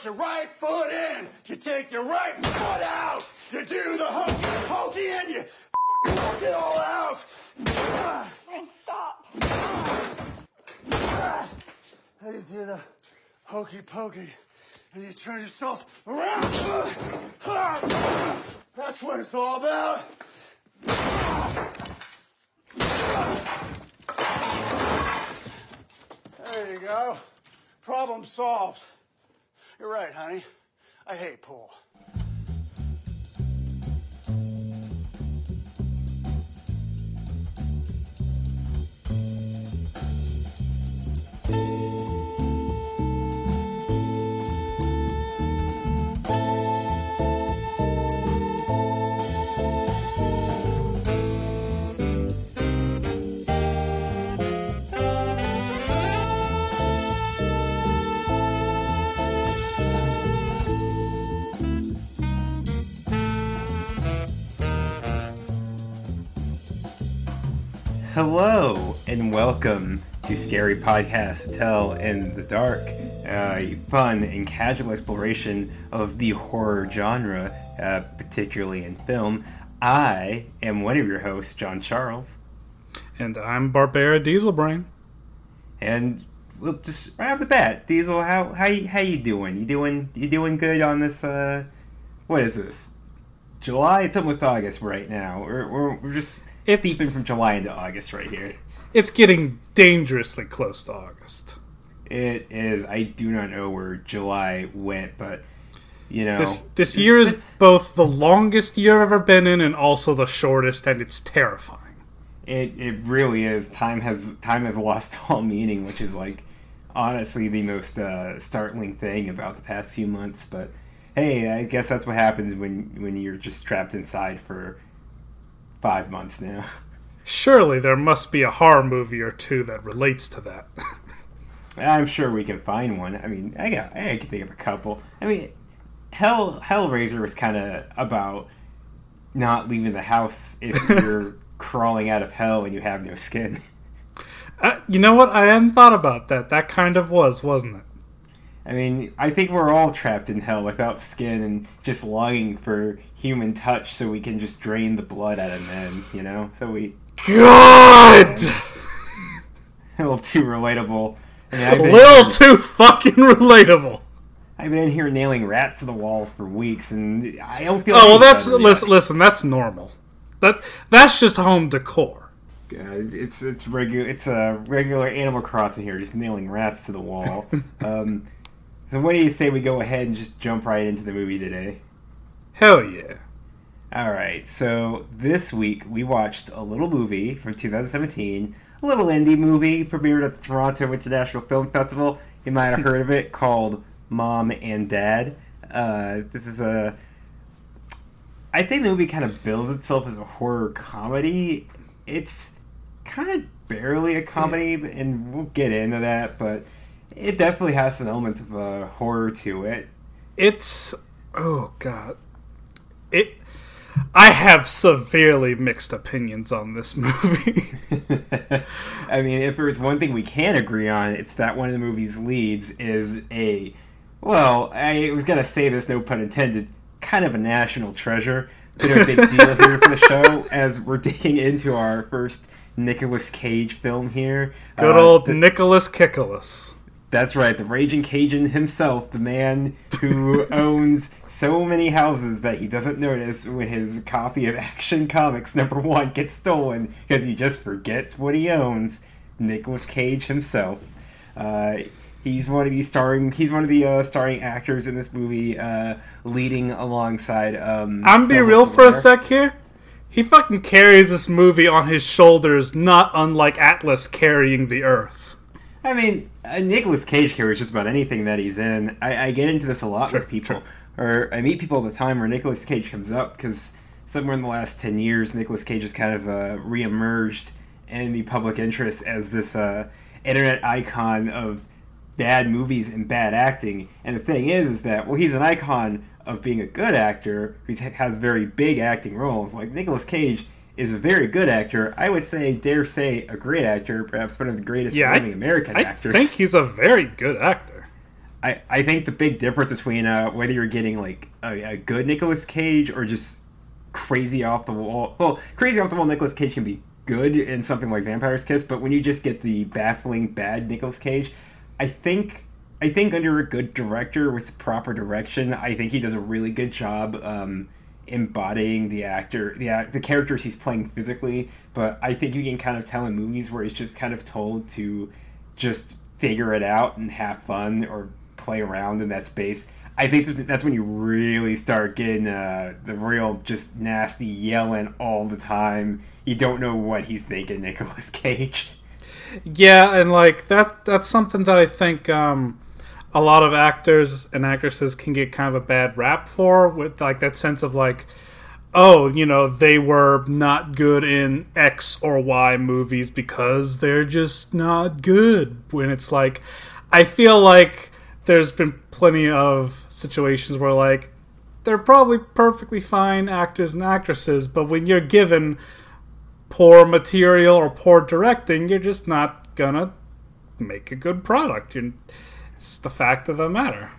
put your right foot in. You take your right foot out. You do the hokey pokey and you walk it all out. And stop. Then you do the hokey pokey and you turn yourself around. That's what it's all about. There you go. Problem solved. You're right, honey. I hate pool. Hello and welcome to Scary Podcast Tell in the Dark, a fun and casual exploration of the horror genre, uh, particularly in film. I am one of your hosts, John Charles, And I'm Barbara Dieselbrain. and we'll just right off the bat, Diesel, how how you, how you doing? You doing you doing good on this? Uh, what is this? July? It's almost August right now. We're we're, we're just It's- steeping from July into August right here. It's getting dangerously close to August. It is. I do not know where July went, but you know, This this year is it's- both the longest year I've ever been in and also the shortest, and it's terrifying. It it really is. Time has time has lost all meaning, which is like honestly the most uh, startling thing about the past few months. But hey, I guess that's what happens when when you're just trapped inside for five months now. Surely there must be a horror movie or two that relates to that. I'm sure we can find one. I mean, I got I can think of a couple. I mean, Hell Hellraiser was kind of about not leaving the house if you're crawling out of hell and you have no skin. uh, you know what? I hadn't thought about that. That kind of was, wasn't it? I mean, I think we're all trapped in hell without skin and just longing for human touch so we can just drain the blood out of men, you know? So we God! a little too relatable. I mean, A little too fucking relatable. I've been here nailing rats to the walls for weeks and I don't feel Oh well, that's listen. Listen, that's normal. That that's just home decor. Uh, it's it's regular. It's a regular Animal Crossing here, just nailing rats to the wall. um, so, what do you say we go ahead and just jump right into the movie today? Hell yeah. All right. So this week we watched a little movie from 2017, a little indie movie premiered at the Toronto International Film Festival. You might have heard of it, called Mom and Dad. Uh, this is a. I think the movie kind of bills itself as a horror comedy. It's kind of barely a comedy, and we'll get into that, but it definitely has some elements of a horror to it. It's oh god. It I have severely mixed opinions on this movie. I mean, if there's one thing we can agree on, it's that one of the movie's leads is a, well, I was gonna say this, no pun intended, kind of a national treasure. Bit of a big deal here for the show as we're digging into our first Nicolas Cage film here. Good Uh, old the- Nicholas Kikolas. That's right, the Raging Cajun himself, the man who owns so many houses that he doesn't notice when his copy of Action Comics number one gets stolen because he just forgets what he owns. Nicolas Cage himself. Uh, he's one of the starring. He's one of the uh, starring actors in this movie, uh, leading alongside. Um, I'm be real for a sec here. He fucking carries this movie on his shoulders, not unlike Atlas carrying the Earth. I mean, uh, Nicolas Cage carries just about anything that he's in. I, I get into this a lot with people, or I meet people all the time where Nicolas Cage comes up because somewhere in the last ten years, Nicolas Cage has kind of uh, reemerged in the public interest as this uh, internet icon of bad movies and bad acting. And the thing is, is that well, he's an icon of being a good actor who has very big acting roles. Like Nicolas Cage is a very good actor. I would say, dare say, a great actor, perhaps one of the greatest Yeah, I- living American I actors. I think he's a very good actor. I, I think the big difference between uh, whether you're getting like a, a good Nicolas Cage or just crazy off the wall. Well, crazy off the wall Nicolas Cage can be good in something like Vampire's Kiss, but when you just get the baffling bad Nicolas Cage, I think I think under a good director with proper direction, I think he does a really good job um, embodying the actor, the the characters he's playing physically. But I think you can kind of tell in movies where he's just kind of told to just figure it out and have fun or play around in that space. I think that's when you really start getting uh, the real just nasty yelling all the time. You don't know what he's thinking, Nicolas Cage. Yeah, and like that that's something that I think um, a lot of actors and actresses can get kind of a bad rap for with like that sense of like oh, you know, they were not good in X or Y movies because they're just not good. When it's like I feel like there's been plenty of situations where like they're probably perfectly fine actors and actresses, but when you're given poor material or poor directing, you're just not gonna make a good product. You're, it's the fact of the matter.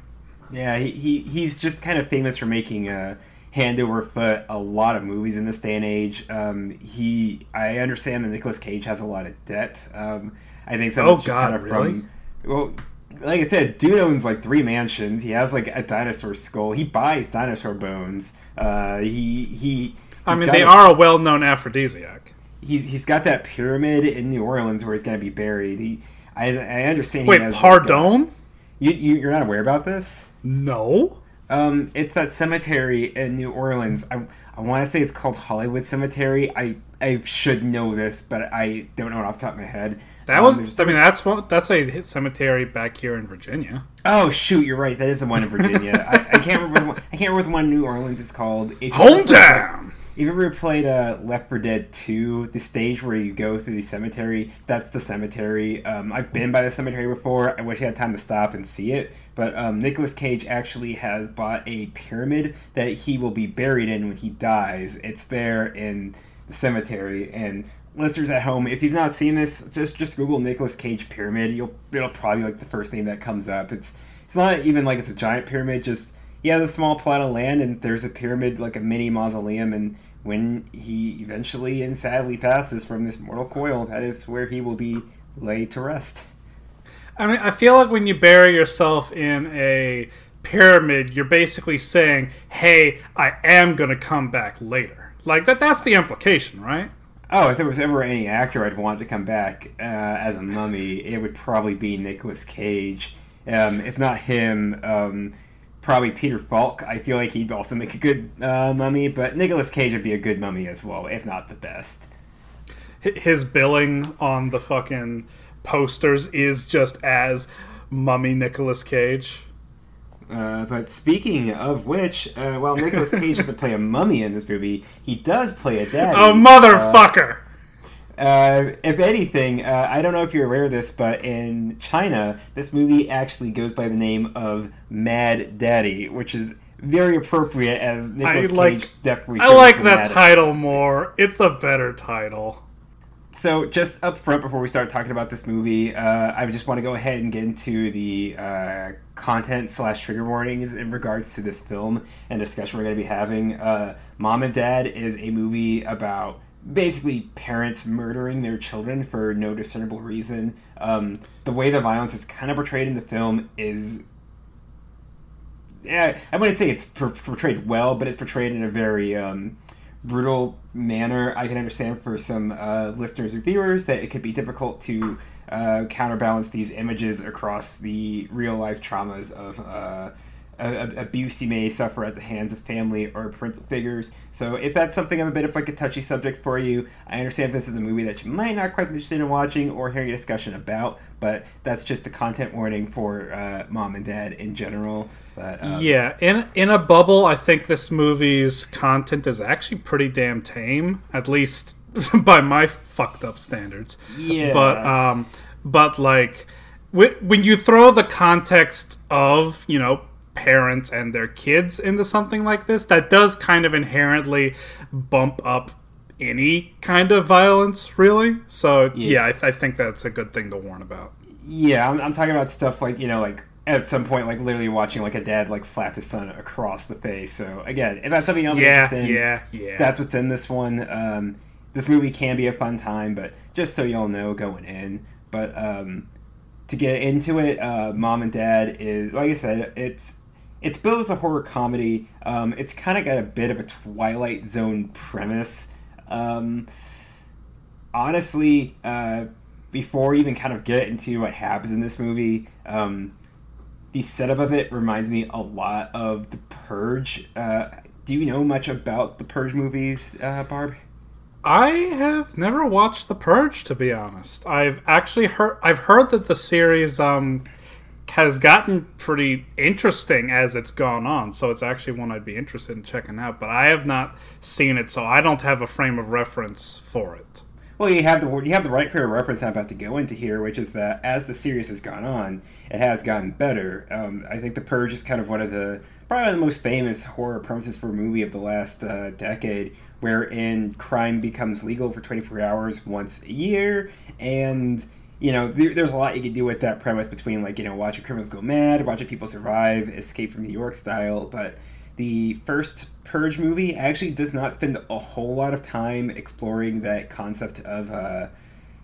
Yeah, he, he he's just kind of famous for making a hand over foot a lot of movies in this day and age. Um, he, I understand that Nicolas Cage has a lot of debt. Um, I think some oh, it's just God, kind of really? from well, like I said, dude owns like three mansions. He has like a dinosaur skull. He buys dinosaur bones. Uh, he he. I mean, they a- are a well-known aphrodisiac. He's he's got that pyramid in New Orleans where he's gonna be buried. He, I I understand. Wait, he has, like, pardon? a- you, you you're not aware about this? No. Um, it's that cemetery in New Orleans. I, I want to say it's called Hollywood Cemetery. I I should know this, but I don't know it off the top of my head. That Um, was. I mean, that's one. That's a hit cemetery back here in Virginia. oh shoot, you're right. That is the one in Virginia. I, I can't remember. I can't remember the one in New Orleans is called. Hometown. If you ever played uh, Left 4 Dead 2, the stage where you go through the cemetery, that's the cemetery. Um, I've been by the cemetery before. I wish I had time to stop and see it. But um, Nicolas Cage actually has bought a pyramid that he will be buried in when he dies. It's there in the cemetery. And listeners at home, if you've not seen this, just just Google Nicolas Cage pyramid. You'll it'll probably like the first thing that comes up. It's it's not even like it's a giant pyramid. Just he has a small plot of land, and there's a pyramid like a mini mausoleum. And when he eventually and sadly passes from this mortal coil, that is where he will be laid to rest. I mean, I feel like when you bury yourself in a pyramid, you're basically saying, "Hey, I am gonna come back later." Like that. That's the implication, right? Oh, if there was ever any actor I'd want to come back uh, as a mummy, it would probably be Nicolas Cage. Um, if not him, um, probably Peter Falk. I feel like he'd also make a good uh, mummy, but Nicolas Cage would be a good mummy as well, if not the best. His billing on the fucking posters is just as Mummy Nicolas Cage. Uh, but speaking of which, uh, while Nicolas Cage doesn't play a mummy in this movie, he does play a daddy. Oh, motherfucker! Uh, if anything, uh, I don't know if you're aware of this, but in China, this movie actually goes by the name of Mad Daddy, which is very appropriate as Nicolas I like- Cage definitely. I like that title more. It's a better title. So, just up front before we start talking about this movie, uh, I just want to go ahead and get into the uh, content slash trigger warnings in regards to this film and discussion we're going to be having. Uh, Mom and Dad is a movie about basically parents murdering their children for no discernible reason. Um, the way the violence is kind of portrayed in the film is. Yeah, I wouldn't say it's por- portrayed well, but it's portrayed in a very um, brutal manner. I can understand for some uh, listeners or viewers that it could be difficult to uh, counterbalance these images across the real life traumas of uh, abuse you may suffer at the hands of family or parental figures. So, if that's something I'm a bit of like a touchy subject for you, I understand this is a movie that you might not quite be interested in watching or hearing a discussion about. But that's just the content warning for uh, mom and dad in general. But um, Yeah, in in a bubble, I think this movie's content is actually pretty damn tame, at least by my fucked up standards. Yeah. But um, but like when you throw the context of you know parents and their kids into something like this, that does kind of inherently bump up any kind of violence, really. So yeah, Yeah. I, I think that's a good thing to warn about. Yeah, I'm, I'm talking about stuff like you know, like at some point, like literally watching like a dad like slap his son across the face. So again, if that's something I'm Yeah, interested in, yeah, yeah. that's what's in this one. Um, this movie can be a fun time, but just so y'all know going in. But um, to get into it, uh, Mom and Dad is like I said, it's it's billed as a horror comedy. Um, it's kind of got a bit of a Twilight Zone premise. Um, honestly, uh, before we even kind of get into what happens in this movie, um, the setup of it reminds me a lot of The Purge. Uh, do you know much about the Purge movies, uh, Barb? I have never watched The Purge, to be honest. I've actually heard I've heard that the series um has gotten pretty interesting as it's gone on, so it's actually one I'd be interested in checking out. But I have not seen it, so I don't have a frame of reference for it. Well, you have the you have the right frame of reference I'm about to go into here, which is that as the series has gone on, it has gotten better. Um, I think The Purge is kind of one of the probably one of the most famous horror premises for a movie of the last uh, decade, wherein crime becomes legal for 24 hours once a year, and you know there, there's a lot you can do with that premise between like you know watching criminals go mad, watching people survive, escape from New York style, but the first Purge movie actually does not spend a whole lot of time exploring that concept of uh,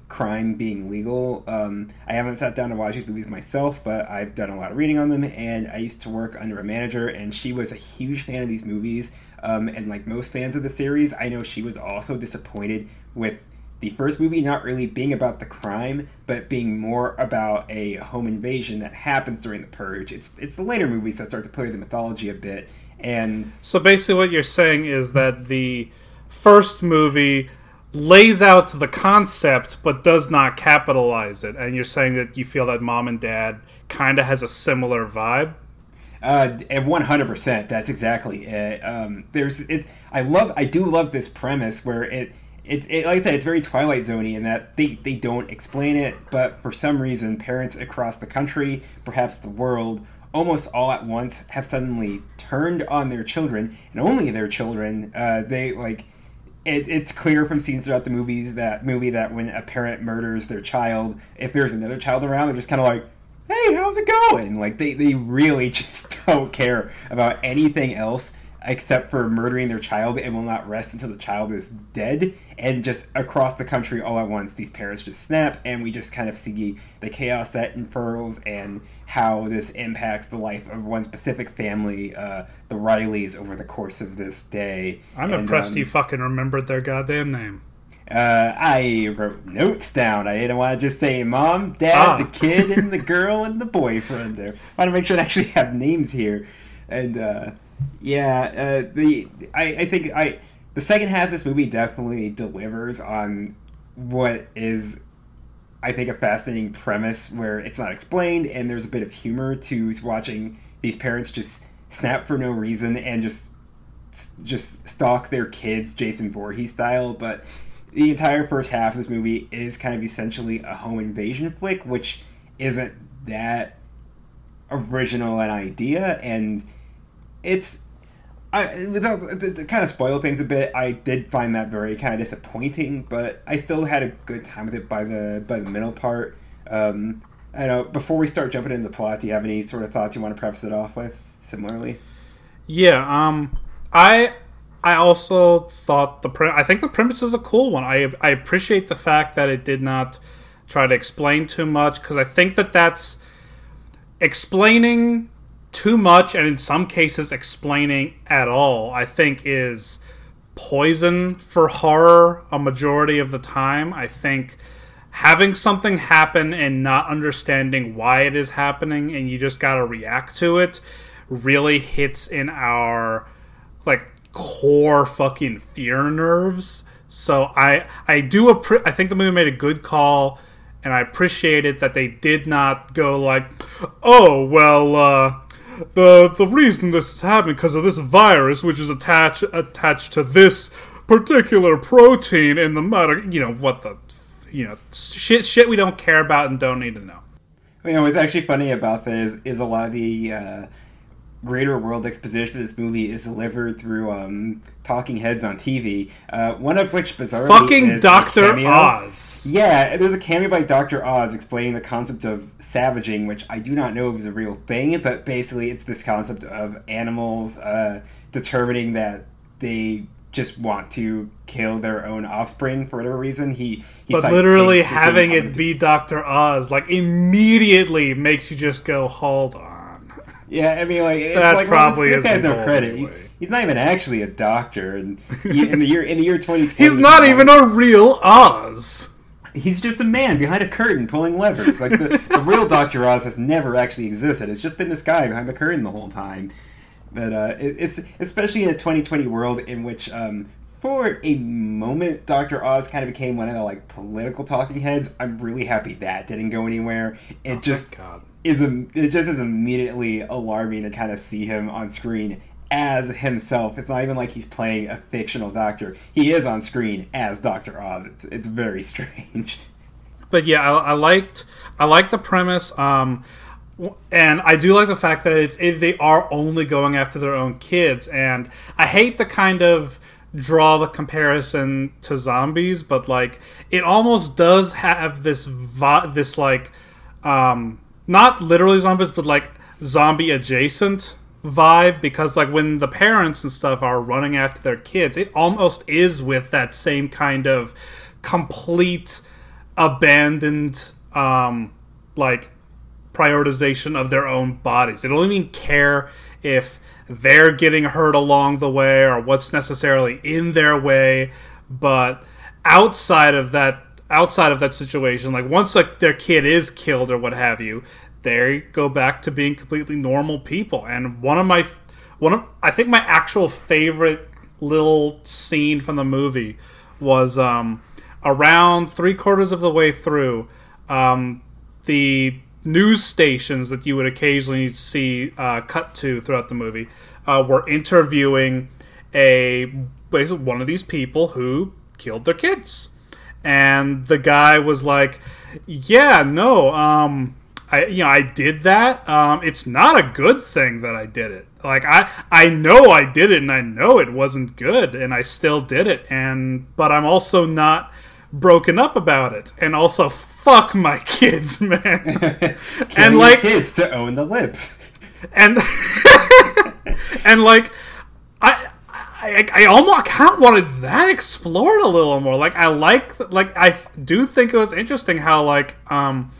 crime being legal. Um, I haven't sat down to watch these movies myself, but I've done a lot of reading on them, and I used to work under a manager, and she was a huge fan of these movies. Um, and like most fans of the series, I know she was also disappointed with the first movie not really being about the crime, but being more about a home invasion that happens during the purge. It's it's the later movies that start to play with the mythology a bit, and So basically, what you're saying is that the first movie lays out the concept but does not capitalize it, and you're saying that you feel that Mom and Dad kind of has a similar vibe. Uh, and one hundred percent. That's exactly it. Um, there's it. I love. I do love this premise where it. It, it, like I said, it's very Twilight Zoney in that they, they don't explain it, but for some reason, parents across the country, perhaps the world, almost all at once have suddenly turned on their children, and only their children. Uh, they like it, it's clear from scenes throughout the movies that movie that when a parent murders their child, if there's another child around, they're just kind of like, "Hey, how's it going?" Like they they really just don't care about anything else except for murdering their child and will not rest until the child is dead. And just across the country, all at once, these parents just snap, and we just kind of see the chaos that unfurls and how this impacts the life of one specific family, uh, the Rileys, over the course of this day. I'm And, impressed um, you fucking remembered their goddamn name. uh, I wrote notes down. I didn't want to just say mom, dad, Ah. the kid, and the girl, and the boyfriend. There, I want to make sure to actually have names here. And uh, yeah, uh, the I, I think I the second half of this movie definitely delivers on what is I think a fascinating premise where it's not explained and there's a bit of humor to watching these parents just snap for no reason and just just stalk their kids Jason Voorhees style but the entire first half of this movie is kind of essentially a home invasion flick which isn't that original an idea and it's I without to, to kind of spoil things a bit, I did find that very kind of disappointing, but I still had a good time with it by the by the middle part. Um, I know. Before we start jumping into the plot, do you have any sort of thoughts you want to preface it off with? Similarly, Yeah, um, I I also thought the pre- I think the premise is a cool one. I I appreciate the fact that it did not try to explain too much because I think that that's explaining too much and in some cases explaining at all. I think is poison for horror a majority of the time. I think having something happen and not understanding why it is happening and you just got to react to it really hits in our like core fucking fear nerves. So I I do appre- I think the movie made a good call and I appreciate it that they did not go like, "Oh, well uh the the reason this is happening because of this virus which is attached attached to this particular protein in the matter, you know, what the you know, shit shit we don't care about and don't need to know. you know what's actually funny about this is a lot of the uh, greater world exposition of this movie is delivered through um, talking heads on TV. Uh, one of which bizarrely Fucking is Doctor. Oz. Yeah, there's a cameo by Dr. Oz explaining the concept of savaging, which I do not know if is a real thing, but basically it's this concept of animals uh, determining that they just want to kill their own offspring for whatever reason. He, he But literally pigs as being having it be Doctor Oz like immediately makes you just go, hold on. Yeah, I mean, like it's That like probably well, this, this guy's no credit. Anyway. he's not even actually a doctor, and in the year in the year 2020, He's not even a real Oz. He's just a man behind a curtain pulling levers. Like the, the real Doctor Oz has never actually existed. It's just been this guy behind the curtain the whole time. But uh, it, it's especially in a 2020 world in which, um, for a moment, Doctor Oz kind of became one of the like political talking heads. I'm really happy that didn't go anywhere. It just Oh, God. Is it just is immediately alarming to kind of see him on screen as himself. It's not even like he's playing a fictional doctor. He is on screen as Doctor Oz. It's it's very strange. but yeah, I, I liked I liked the premise, um, and I do like the fact that it's it, they are only going after their own kids, and I hate to kind of draw the comparison to zombies, but like it almost does have this vi- this like um, not literally zombies, but like zombie adjacent vibe because like when the parents and stuff are running after their kids it almost is with that same kind of complete abandoned um like prioritization of their own bodies. They don't even care if they're getting hurt along the way or what's necessarily in their way but outside of that outside of that situation like once like their kid is killed or what have you they go back to being completely normal people. And one of my one of i think my actual favorite little scene from the movie was um around three quarters of the way through um the news stations that you would occasionally see uh, cut to throughout the movie uh, were interviewing a one of these people who killed their kids and the guy was like yeah no um i you know i did that. Um it's not a good thing that i did it. Like i i know i did it and i know it wasn't good and i still did it. And but i'm also not broken up about it. And also fuck my kids man. And like kids to own the lips. and and like I, I I almost kind of wanted that explored a little more. Like I like like I do think it was interesting how like um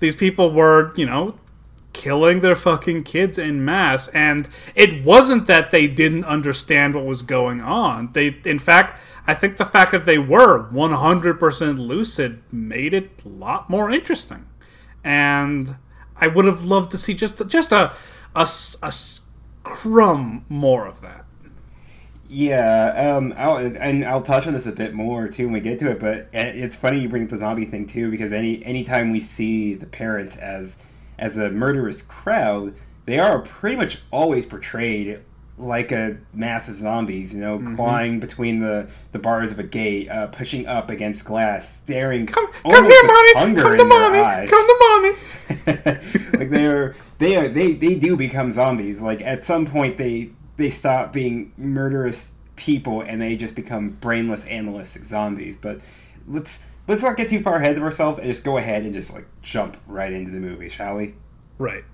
these people were you know killing their fucking kids in mass and it wasn't that they didn't understand what was going on. They in fact i think the fact that they were 100% lucid made it a lot more interesting. And i would have loved to see just just a a, a crumb more of that Yeah, um, I'll, and I'll touch on this a bit more too when we get to it. But it's funny you bring up the zombie thing too, because any anytime we see the parents as as a murderous crowd, they are pretty much always portrayed like a mass of zombies. You know, clawing between the the bars of a gate, uh, pushing up against glass, staring. come come here mommy come to mommy eyes. come to mommy like they are they are they they do become zombies like at some point they they stop being murderous people and they just become brainless animalistic zombies. But let's let's not get too far ahead of ourselves and just go ahead and just like jump right into the movie shall we? Right.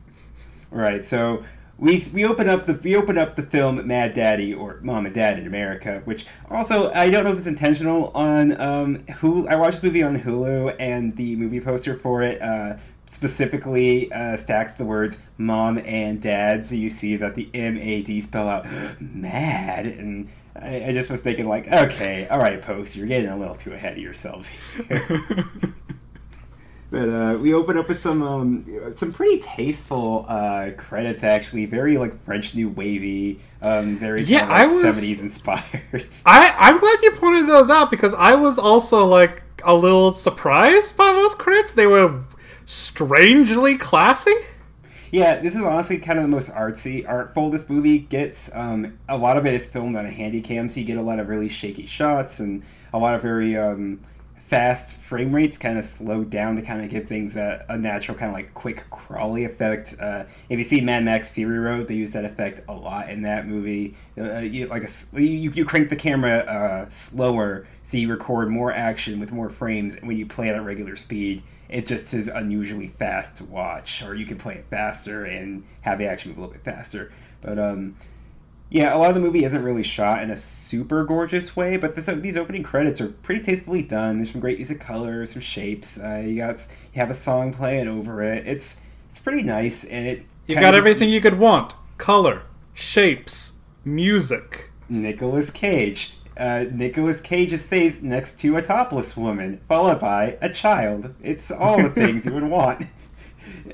Right so we, we open up the we open up the film Mad Daddy or Mom and Dad in America, which also I don't know if it's intentional on um, who I watched this movie on Hulu and the movie poster for it uh, specifically uh, stacks the words mom and dad, so you see that the M A D spell out mad, and I, I just was thinking like, okay, all right, post, you're getting a little too ahead of yourselves here. But uh, we open up with some um, some pretty tasteful uh, credits, actually. Very like French New Wavy, um, very Yeah, kind of, I was- 70s inspired. I, I'm glad you pointed those out because I was also like a little surprised by those credits. They were strangely classy. yeah, this is honestly kind of the most artsy, artful this movie gets. Um, a lot of it is filmed on a handy cam, so you get a lot of really shaky shots and a lot of very um, fast frame rates kind of slowed down to kind of give things that a natural kind of like quick crawly effect. Uh, if you see Mad Max Fury Road, they use that effect a lot in that movie. Uh, you, like a, you, you crank the camera uh, slower so you record more action with more frames when you play it at regular speed. It just is unusually fast to watch, or you can play it faster and have the action move a little bit faster. But um, yeah, a lot of the movie isn't really shot in a super gorgeous way, but this, these opening credits are pretty tastefully done. There's some great use of color, some shapes. Uh, you got you have a song playing over it. It's it's pretty nice, and it you got everything you could want: color, shapes, music. Nicolas Cage. Uh, Nicolas Cage's face next to a topless woman, followed by a child. It's all the things you would want.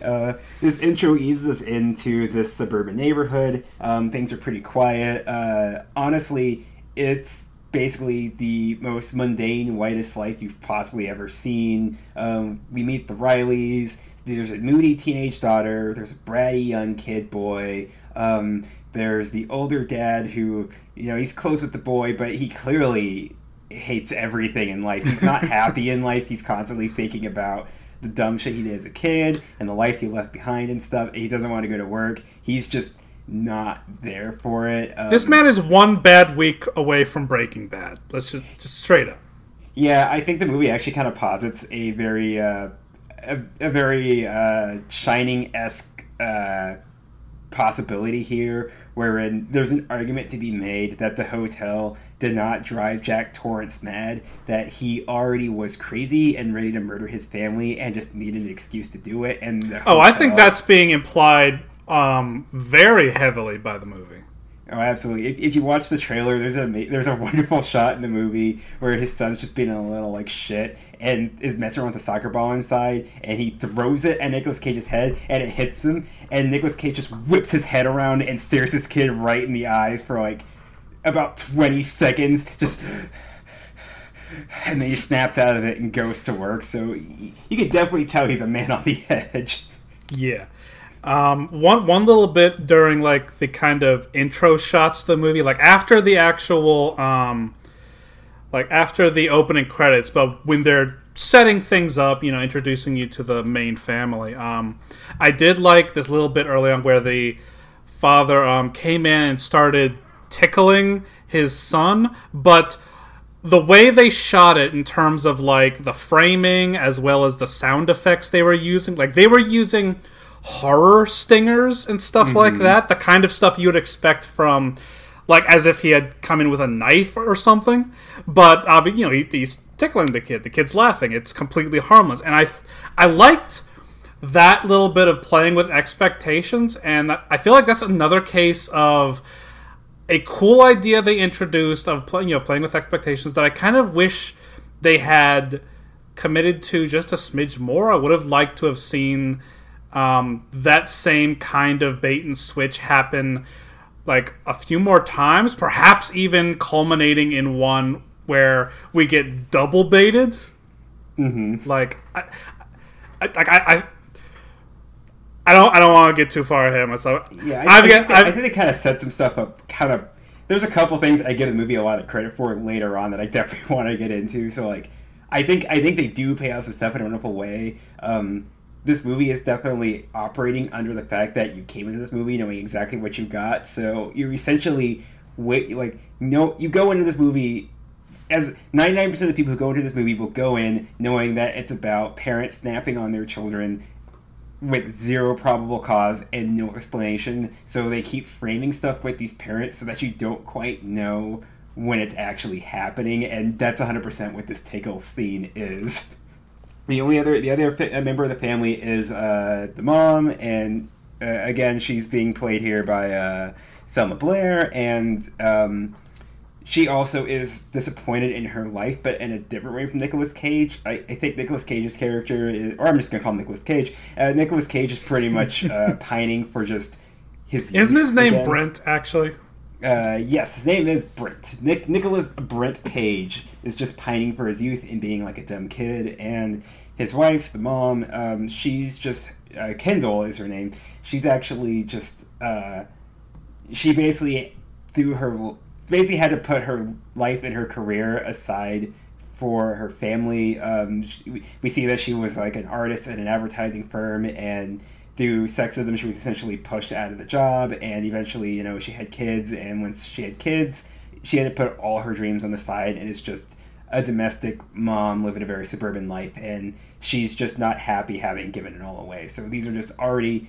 Uh, this intro eases us into this suburban neighborhood. Um, things are pretty quiet. Uh, honestly, it's basically the most mundane, whitest life you've possibly ever seen. Um, we meet the Rileys. There's a moody teenage daughter. There's a bratty young kid boy. Um, there's the older dad who, you know, he's close with the boy, but he clearly hates everything in life. He's not happy in life. He's constantly thinking about the dumb shit he did as a kid and the life he left behind and stuff. He doesn't want to go to work. He's just not there for it. Um, this man is one bad week away from Breaking Bad. Let's just just straight up. Yeah, I think the movie actually kind of posits a very uh, a, a very uh, shining esque uh, possibility here, wherein there's an argument to be made that the hotel did not drive Jack Torrance mad, that he already was crazy and ready to murder his family and just needed an excuse to do it. And oh, I think that's being implied um, very heavily by the movie. Oh, absolutely! If, if you watch the trailer, there's a there's a wonderful shot in the movie where his son's just being a little like shit and is messing around with a soccer ball inside, and he throws it at Nicolas Cage's head, and it hits him, and Nicolas Cage just whips his head around and stares his kid right in the eyes for like about 20 seconds, just. And then he snaps out of it and goes to work. So you can definitely tell he's a man on the edge. Yeah. Um, one one little bit during like the kind of intro shots of the movie, like after the actual, um, like after the opening credits, but when they're setting things up, you know, introducing you to the main family. Um, I did like this little bit early on where the father um, came in and started tickling his son, but the way they shot it in terms of like the framing as well as the sound effects they were using, like they were using horror stingers and stuff mm-hmm. like that, the kind of stuff you would expect from like as if he had come in with a knife or something. But uh, you know, he, he's tickling the kid. The kid's laughing. It's completely harmless, and I I liked that little bit of playing with expectations, and I feel like that's another case of a cool idea they introduced of playing, you know, playing with expectations that I kind of wish they had committed to just a smidge more. I would have liked to have seen um, that same kind of bait and switch happen like a few more times, perhaps even culminating in one where we get double baited. Mm-hmm. Like, I, I, like I, I I don't. I don't want to get too far ahead of myself. Yeah, I, I, think, I think it kind of sets some stuff up. Kind of. There's a couple things I give the movie a lot of credit for later on that I definitely want to get into. So like, I think I think they do pay off some stuff in a wonderful way. Um, this movie is definitely operating under the fact that you came into this movie knowing exactly what you got. So you're essentially wait like no you go into this movie as 99% of the people who go into this movie will go in knowing that it's about parents snapping on their children with zero probable cause and no explanation. So they keep framing stuff with these parents so that you don't quite know when it's actually happening, and that's 100% what this tickle scene is. The only other the other member of the family is uh, the mom, and uh, again she's being played here by uh, Selma Blair, and um, she also is disappointed in her life, but in a different way from Nicolas Cage. I, I think Nicolas Cage's character, is, or I'm just gonna call him Nicolas Cage. Uh, Nicolas Cage is pretty much uh, pining for just his. Isn't his name again. Brent actually? Uh, yes, his name is Brent. Nick Nicholas Brent Page is just pining for his youth and being like a dumb kid, and his wife, the mom, um, she's just uh, Kendall is her name. She's actually just uh, she basically through her basically had to put her life and her career aside for her family. Um, she, we see that she was like an artist at an advertising firm, and through sexism, she was essentially pushed out of the job. And eventually, you know, she had kids, and once she had kids, she had to put all her dreams on the side, and it's just a domestic mom living a very suburban life, and she's just not happy having given it all away. So these are just already.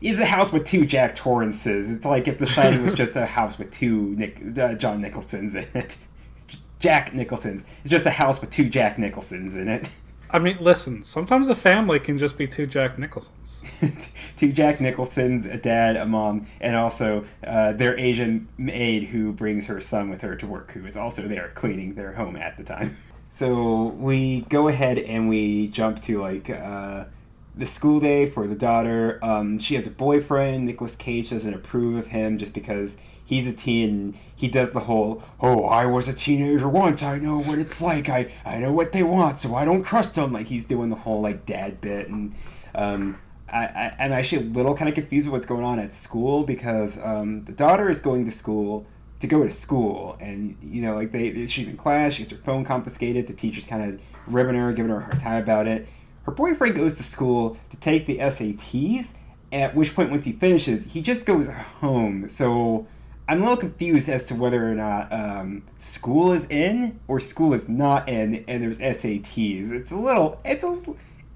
It's a house with two Jack Torrances. It's like if The Shining was just a house with two Nick, uh, John Nicholsons in it. Jack Nicholsons. It's just a house with two Jack Nicholsons in it. I mean, listen. Sometimes a family can just be two Jack Nicholsons. two Jack Nicholsons, a dad, a mom, and also uh, their Asian maid who brings her son with her to work, who is also there cleaning their home at the time. So we go ahead and we jump to like uh, the school day for the daughter. Um, she has a boyfriend. Nicolas Cage doesn't approve of him just because he's a teen. He does the whole, "Oh, I was a teenager once. I know what it's like. I I know what they want, so I don't trust them." Like he's doing the whole like dad bit, and um, I, I I'm actually a little kind of confused with what's going on at school because um, the daughter is going to school to go to school, and you know, like they she's in class, she gets her phone confiscated. The teacher's kind of ribbing her, giving her a hard time about it. Her boyfriend goes to school to take the SATs. At which point, once he finishes, he just goes home. So I'm a little confused as to whether or not um, school is in or school is not in, and there's SATs. It's a little, it's a,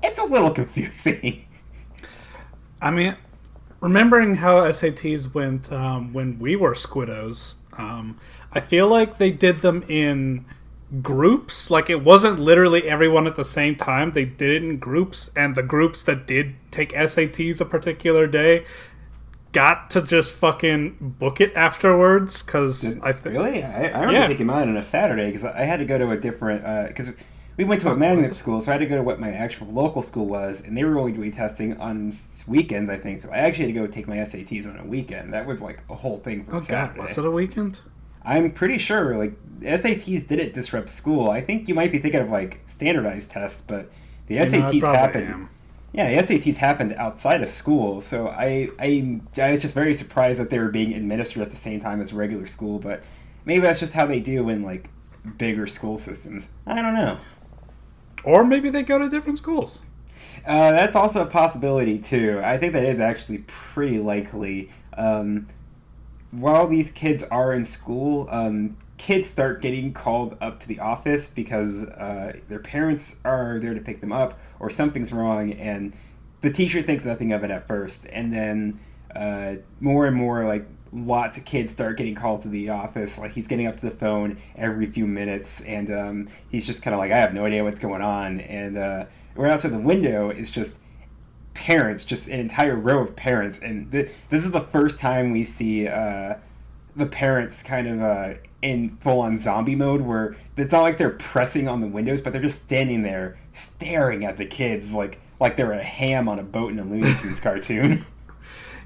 it's a little confusing. I mean, remembering how SATs went um, when we were squiddos, um, I feel like they did them in groups. Like it wasn't literally everyone at the same time. They did it in groups, and the groups that did take SATs a particular day got to just fucking book it afterwards because I think really I, I remember Yeah. taking mine on a Saturday because I had to go to a different uh, because we went to a magnet school, so I had to go to what my actual local school was, and they were only doing testing on weekends, I think. So I actually had to go take my SATs on a weekend. That was like a whole thing for Oh a god, was it a weekend? I'm pretty sure like SATs didn't disrupt school. I think you might be thinking of like standardized tests, but the You SATs probably happened. am. Yeah, the SATs happened outside of school, so I, I I was just very surprised that they were being administered at the same time as regular school. But maybe that's just how they do in like bigger school systems. I don't know. Or maybe they go to different schools. Uh, that's also a possibility too. I think that is actually pretty likely. Um, while these kids are in school, um, kids start getting called up to the office because uh, their parents are there to pick them up, or something's wrong, and the teacher thinks nothing of it at first, and then uh, more and more like lots of kids start getting called to the office. Like he's getting up to the phone every few minutes, and um, he's just kind of like, I have no idea what's going on, and uh, right outside the window is just parents, just an entire row of parents, and th- this is the first time we see uh, the parents kind of uh, in full on zombie mode, where it's not like they're pressing on the windows, but they're just standing there staring at the kids like like they're a ham on a boat in a Looney Tunes cartoon.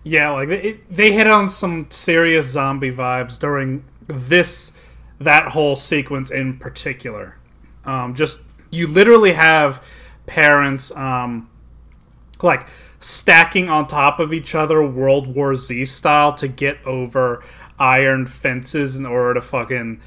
Yeah, like it, they hit on some serious zombie vibes during this that whole sequence in particular. Um, just you literally have parents um, like stacking on top of each other World War Z style to get over iron fences in order to fucking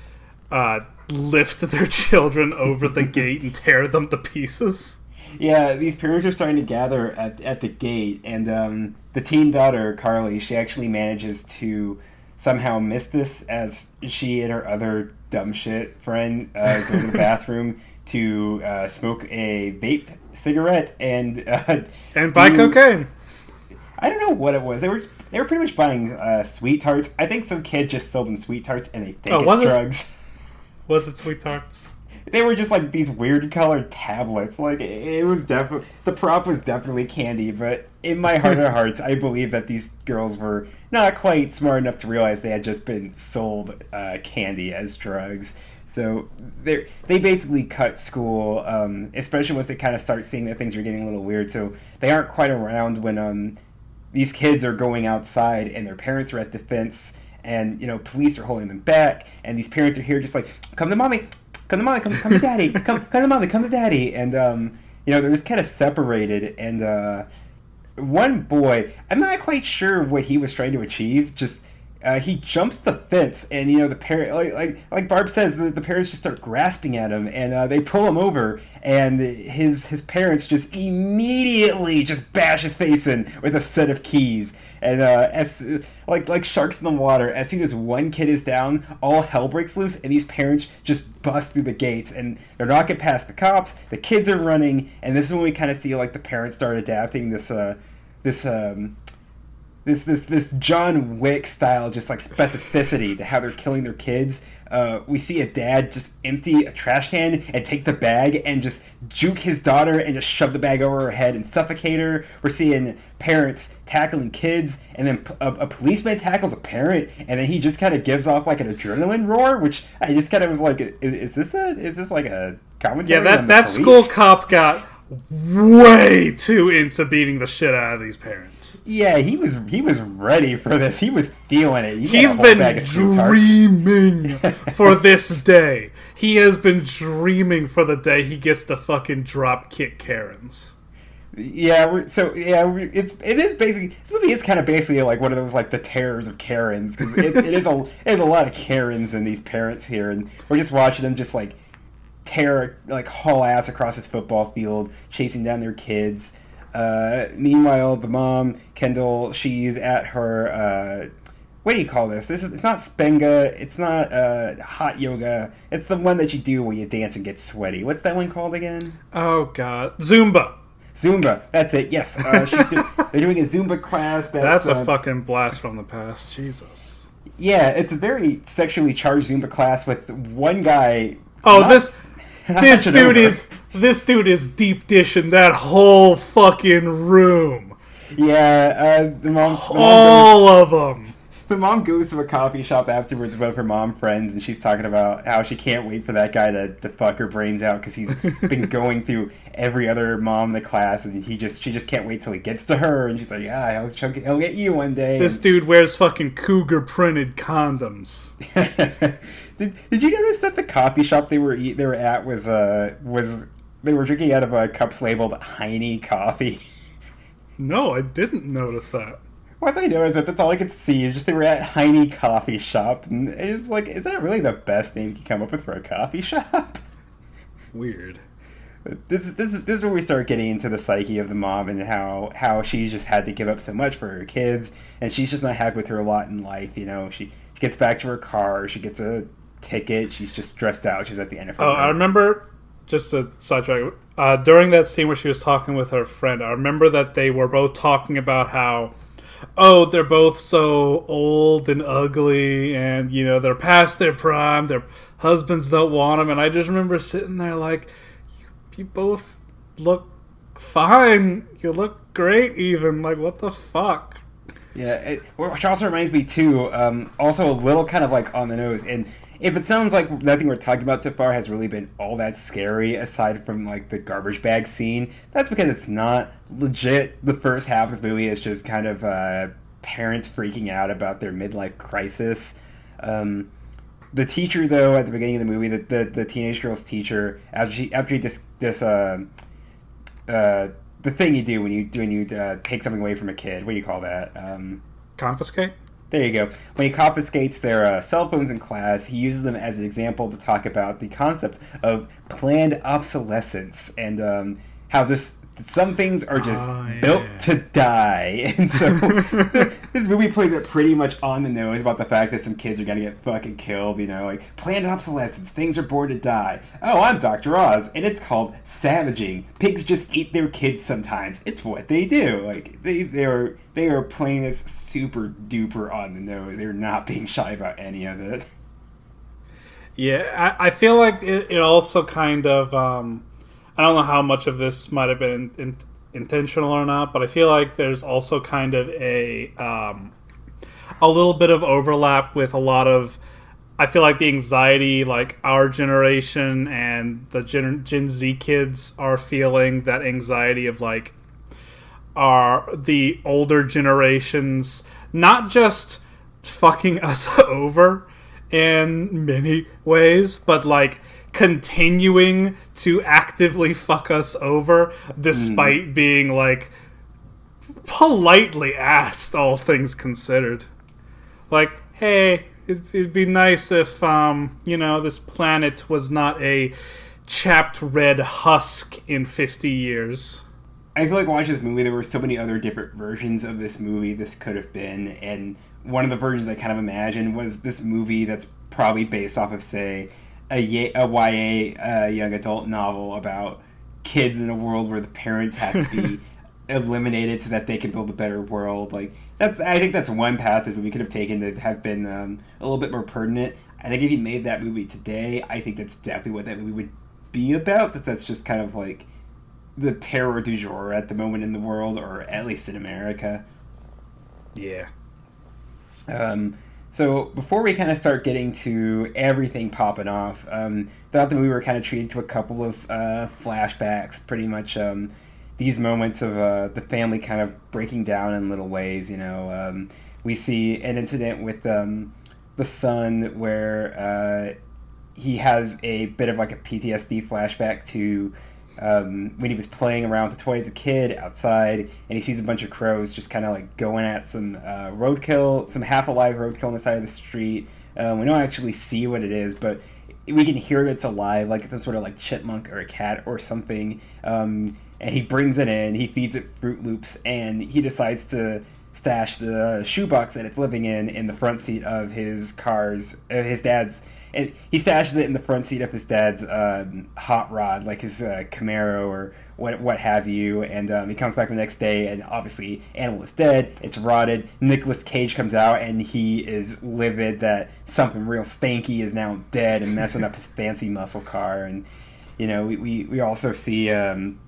uh, lift their children over the gate and tear them to pieces. Yeah, these parents are starting to gather at, at the gate, and um, the teen daughter, Carly, she actually manages to somehow miss this as she and her other dumb shit friend uh, go to the bathroom to uh, smoke a vape cigarette and uh, And buy do- cocaine. I don't know what it was. They were they were pretty much buying uh, sweet tarts. I think some kid just sold them sweet tarts and they think Oh, was it's it? drugs. Was it Sweet Tarts? They were just like these weird colored tablets. Like it was definitely the prop was definitely candy, but in my heart of hearts, I believe that these girls were not quite smart enough to realize they had just been sold uh, candy as drugs. So they they basically cut school, um, especially once they kind of start seeing that things are getting a little weird. So they aren't quite around when um, these kids are going outside and their parents are at the fence and you know police are holding them back and these parents are here just like come to mommy come to mommy come, come to daddy come, come to mommy come to daddy. And um, you know they're just kind of separated and uh, one boy i'm not quite sure what he was trying to achieve just uh, he jumps the fence, and you know the parent, like like, like Barb says, the, the parents just start grasping at him, and uh, they pull him over, and his his parents just immediately just bash his face in with a set of keys, and uh, as like like sharks in the water, as soon as one kid is down, all hell breaks loose, and these parents just bust through the gates, and they're not get past the cops. The kids are running, and this is when we kind of see like the parents start adapting this uh this um this this this John Wick style just like specificity to how they're killing their kids. Uh, we see a dad just empty a trash can and take the bag and just juke his daughter and just shove the bag over her head and suffocate her. We're seeing parents tackling kids, and then a, a policeman tackles a parent, and then he just kind of gives off like an adrenaline roar, which I just kind of was like, is, is this a is this like a commentary? Yeah, that that school cop got way too into beating the shit out of these parents. Yeah, he was he was ready for this. He was feeling it. He He's been dreaming for this day. He has been dreaming for the day he gets to fucking drop kick Karens. Yeah, so yeah, it's it is basically this movie is kind of basically like one of those like the terrors of Karens because it, it is a it is a lot of Karens and these parents here, and we're just watching them just like tear like haul ass across his football field, chasing down their kids. Uh, meanwhile, the mom Kendall, she's at her. Uh, what do you call this? This is it's not spenga. It's not uh, hot yoga. It's the one that you do where you dance and get sweaty. What's that one called again? Oh God, Zumba. Zumba. That's it. Yes, uh, she's do- they're doing a Zumba class. That's, that's a uh, fucking blast from the past. Jesus. Yeah, it's a very sexually charged Zumba class with one guy. Oh, not- this this dude is this dude is deep dishing that whole fucking room. Yeah, uh, the mom, the all goes, of them. The mom goes to a coffee shop afterwards with her mom friends, and she's talking about how she can't wait for that guy to, to fuck her brains out because he's been going through every other mom in the class, and he just she just can't wait till he gets to her, and she's like, yeah, he'll, he'll get you one day. This and, dude wears fucking cougar printed condoms. Did, did you notice that the coffee shop they were eat, they were at was uh was they were drinking out of a cups labeled Heine coffee? No, I didn't notice that. Once I noticed that, that's all I could see. Is just they were at Heine Coffee Shop, and it was like, is that really the best name you can come up with for a coffee shop? Weird. This is this is this is where we start getting into the psyche of the mom and how how she's just had to give up so much for her kids, and she's just not happy with her lot in life. You know, she, she gets back to her car, she gets a ticket. She's just stressed out. She's at the end of her. Oh, I remember. Just to sidetrack, uh, during that scene where she was talking with her friend, I remember that they were both talking about how, oh, they're both so old and ugly, and you know they're past their prime. Their husbands don't want them, and I just remember sitting there like, you, you both look fine. You look great, even like what the fuck. Yeah, it, which also reminds me too. Um, also a little kind of like on the nose, and if it sounds like nothing we're talking about so far has really been all that scary aside from like the garbage bag scene, that's because it's not legit. The first half of this movie is just kind of uh, parents freaking out about their midlife crisis. Um, the teacher, though, at the beginning of the movie, the, the, the teenage girl's teacher, after she after he dis, this uh, uh, the thing you do when you when you uh, take something away from a kid, what do you call that? Um, Confiscate. There you go. When he confiscates their uh, cell phones in class, he uses them as an example to talk about the concept of planned obsolescence and um, how just some things are just oh, yeah. built to die. And so this movie plays it pretty much on the nose about the fact that some kids are going to get fucking killed, you know, like planned obsolescence, things are born to die. Oh, I'm Dr. Oz, and it's called savaging. Pigs just eat their kids sometimes. It's what they do. Like they they're they are playing this super duper on the nose. They're not being shy about any of it. Yeah, I, I feel like it, it also kind of um I don't know how much of this might have been in, in, intentional or not, but I feel like there's also kind of a um, a little bit of overlap with a lot of. I feel like the anxiety, like our generation and the Gen, Gen Z kids are feeling that anxiety of like are the older generations not just fucking us over in many ways, but like continuing to actively fuck us over despite mm. being like politely asked all things considered like hey, it'd, it'd be nice if um, you know this planet was not a chapped red husk in 50 years. I feel like watching this movie, there were so many other different versions of this movie this could have been, and one of the versions I kind of imagined was this movie that's probably based off of, say, a, y- a YA uh, young adult novel about kids in a world where the parents have to be eliminated so that they can build a better world. Like that's, I think that's one path that we could have taken to have been um, a little bit more pertinent. I think if you made that movie today, I think that's definitely what that movie would be about. Since that's just kind of like the terror du jour at the moment in the world, or at least in America. Yeah. Um, so before we kind of start getting to everything popping off, um, throughout the movie we were kind of treated to a couple of uh, flashbacks, pretty much um, these moments of uh, the family kind of breaking down in little ways. You know, um, we see an incident with um, the son where uh, he has a bit of like a PTSD flashback to um, when he was playing around with the toy as a kid outside, and he sees a bunch of crows just kind of like going at some uh, roadkill, some half alive roadkill on the side of the street. Um, we don't actually see what it is, but we can hear it's alive, like it's some sort of like chipmunk or a cat or something. Um, and he brings it in, he feeds it Fruit Loops, and he decides to stash the shoebox that it's living in in the front seat of his car's, uh, his dad's and he stashes it in the front seat of his dad's um, hot rod, like his uh, Camaro or what what have you. And um, he comes back the next day, and obviously, animal is dead. It's rotted. Nicolas Cage comes out, and he is livid that something real stanky is now dead and messing up his fancy muscle car. And you know, we we, we also see. Um,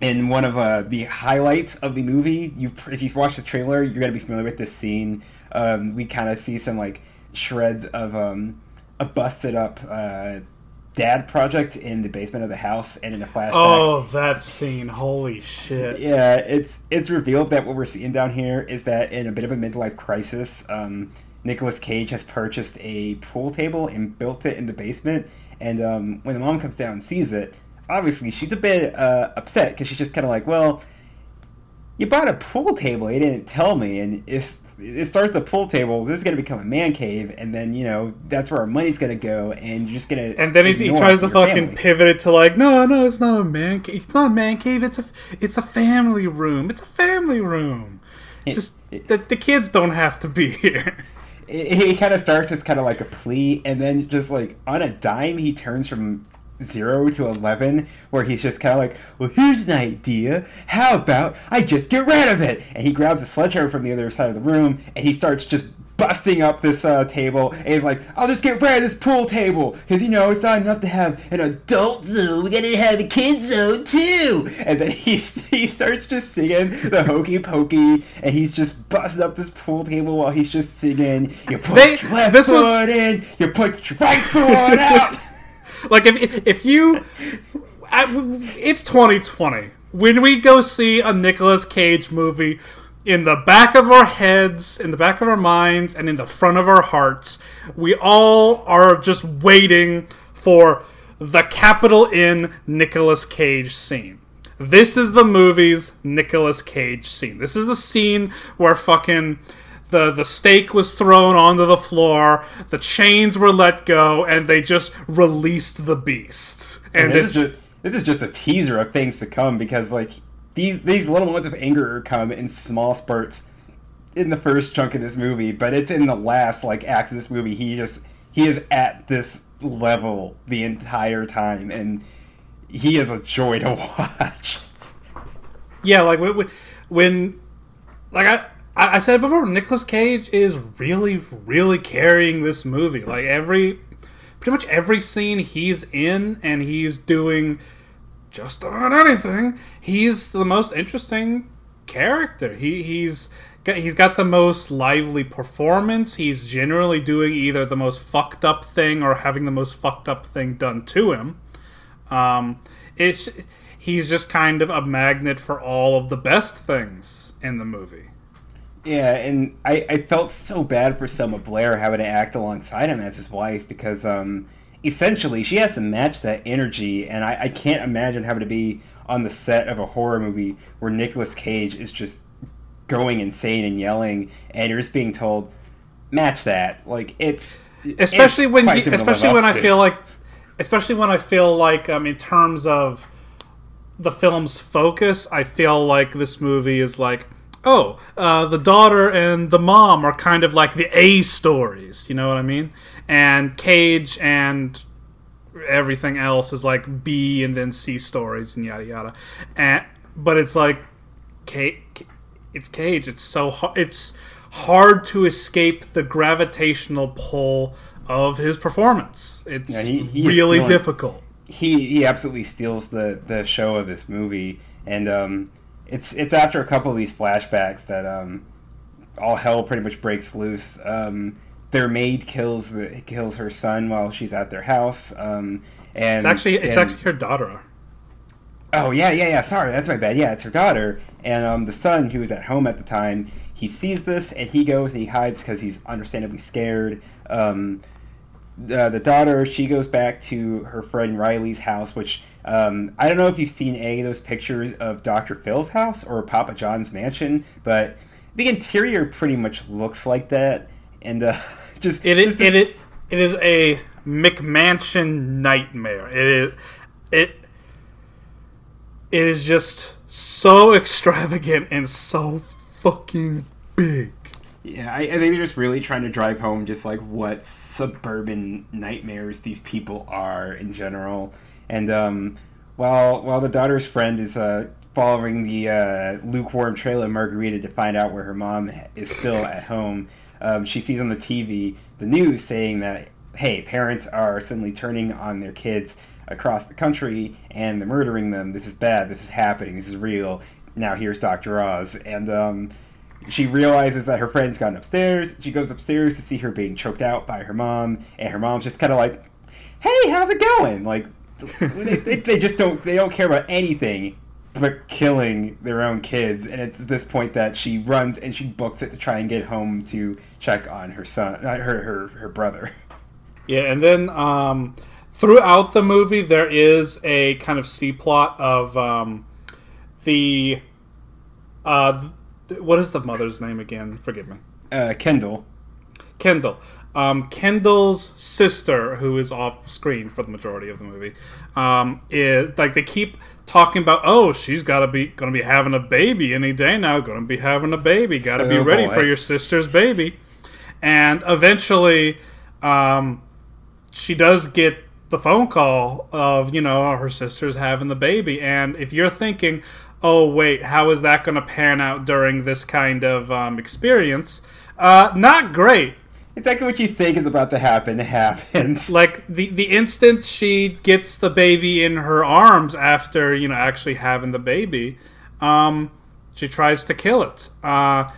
in one of uh, the highlights of the movie, you if you watch the trailer, you're gonna be familiar with this scene. Um, we kind of see some like shreds of um, a busted up uh, dad project in the basement of the house and in a flashback. Oh, that scene! Holy shit! Yeah, it's it's revealed that what we're seeing down here is that in a bit of a midlife crisis, um, Nicolas Cage has purchased a pool table and built it in the basement. And um, when the mom comes down and sees it, obviously she's a bit uh, upset because she's just kind of like, well. You bought a pool table. You didn't tell me, and it's it starts the pool table. This is going to become a man cave, and then you know that's where our money's going to go, and you're just going to. And then he, he tries to fucking family. pivot it to like, no, no, it's not a man cave. It's not a man cave. It's a, it's a family room. It's a family room. It- Just it- the, the kids don't have to be here. it, it kind of starts as kind of like a plea, and then just like on a dime, he turns from zero to eleven, where he's just kind of like, "Well, here's an idea. How about I just get rid of it?" And he grabs a sledgehammer from the other side of the room, and he starts just busting up this uh, table. And he's like, "I'll just get rid of this pool table because you know it's not enough to have an adult zone. We gotta have a kid zone too." And then he he starts just singing the hokey pokey, and he's just busting up this pool table while he's just singing. You put They- your left this was- foot in, you put your right foot out. Like if if you, it's 2020. When we go see a Nicolas Cage movie, in the back of our heads, in the back of our minds, and in the front of our hearts, we all are just waiting for the capital N Nicolas Cage scene. This is the movie's Nicolas Cage scene. This is the scene where fucking the the stake was thrown onto the floor, the chains were let go, and they just released the beast. And this it's is, just, this is just a teaser of things to come because like these these little moments of anger come in small spurts in the first chunk of this movie, but it's in the last like act of this movie. He just he is at this level the entire time, and he is a joy to watch. yeah, like when, when like I. I I said before, Nicolas Cage is really, really carrying this movie. Like every, pretty much every scene he's in, and he's doing just about anything. He's the most interesting character. He he's got, he's got the most lively performance. He's generally doing either the most fucked up thing or having the most fucked up thing done to him. Um, it's he's just kind of a magnet for all of the best things in the movie. Yeah, and I, I felt so bad for Selma Blair having to act alongside him as his wife because um, essentially she has to match that energy, and I, I can't imagine having to be on the set of a horror movie where Nicolas Cage is just going insane and yelling, and you're just being told, match that. Like it's especially it's when you, especially when I feel like especially when I feel like um in terms of the film's focus, I feel like this movie is like oh, uh, the daughter and the mom are kind of like the A stories, you know what I mean? And Cage and everything else is like B and then C stories and yada yada. And but it's like Cage, it's Cage. It's so hard. It's hard to escape the gravitational pull of his performance. It's Yeah, he- he really stealing- difficult. he he absolutely steals the the show of this movie, and um, it's it's after a couple of these flashbacks that um, all hell pretty much breaks loose. Um, their maid kills the kills her son while she's at their house. Um, and It's actually it's and- actually her daughter. Oh yeah, yeah, yeah. Sorry, that's my bad. Yeah, it's her daughter, and um, the son who was at home at the time. He sees this and he goes and he hides because he's understandably scared. Um, the, the daughter she goes back to her friend Riley's house, which um, I don't know if you've seen any of those pictures of Dr. Phil's house or Papa John's mansion, but the interior pretty much looks like that, and uh, just It is just it, it it is a McMansion nightmare. It is it it is just so extravagant and so fucking big. Yeah, I, I think they're just really trying to drive home just like what suburban nightmares these people are in general. And um, while while the daughter's friend is uh, following the uh, lukewarm trail of Margarita to find out where her mom is still at home, um, she sees on the TV the news saying that hey, parents are suddenly turning on their kids across the country and they're murdering them. This is bad. This is happening. This is real. Now here's Doctor Oz, and um, she realizes that her friend's gone upstairs. She goes upstairs to see her being choked out by her mom, and her mom's just kind of like, "Hey, how's it going?" Like they, they, they just don't they don't care about anything but killing their own kids. And it's at this point that she runs and she books it to try and get home to check on her son, her her her brother. Yeah, and then um, throughout the movie, there is a kind of C plot of um, the uh, th- what is the mother's name again? Forgive me. Uh, Kendall. Kendall. Um, Kendall's sister, who is off screen for the majority of the movie, um, is like they keep talking about. Oh, she's got to be going to be having a baby any day now. Going to be having a baby. Got to be Oh, ready boy. for your sister's baby. And eventually, um, she does get the phone call of you know her sister's having the baby. And if you're thinking, oh wait, how is that going to pan out during this kind of um, experience? Uh, not great Exactly what you think is about to happen happens. like the the instant she gets the baby in her arms after you know actually having the baby um she tries to kill it uh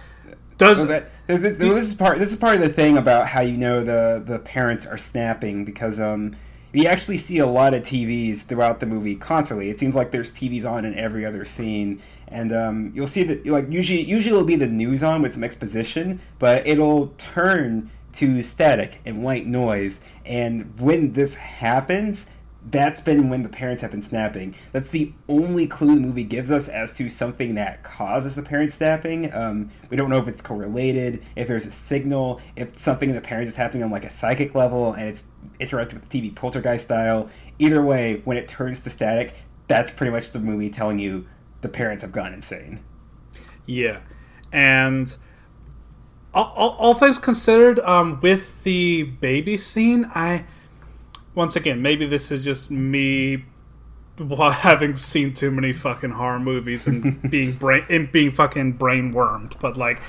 does So that th- th- this is part. This is part of the thing about how you know the the parents are snapping because um we actually see a lot of TVs throughout the movie constantly. It seems like there's TVs on in every other scene, and um, you'll see that like usually usually it'll be the news on with some exposition, but it'll turn to static and white noise. And when this happens, that's been when the parents have been snapping. That's the only clue the movie gives us as to something that causes the parents snapping. Um, we don't know if it's correlated, if there's a signal, if something in the parents is happening on like a psychic level and it's interacting with the TV poltergeist style. Either way, when it turns to static, that's pretty much the movie telling you the parents have gone insane. yeah and all, all, all things considered um with the baby scene i once again maybe this is just me while having seen too many fucking horror movies and being brain and being fucking brain wormed but like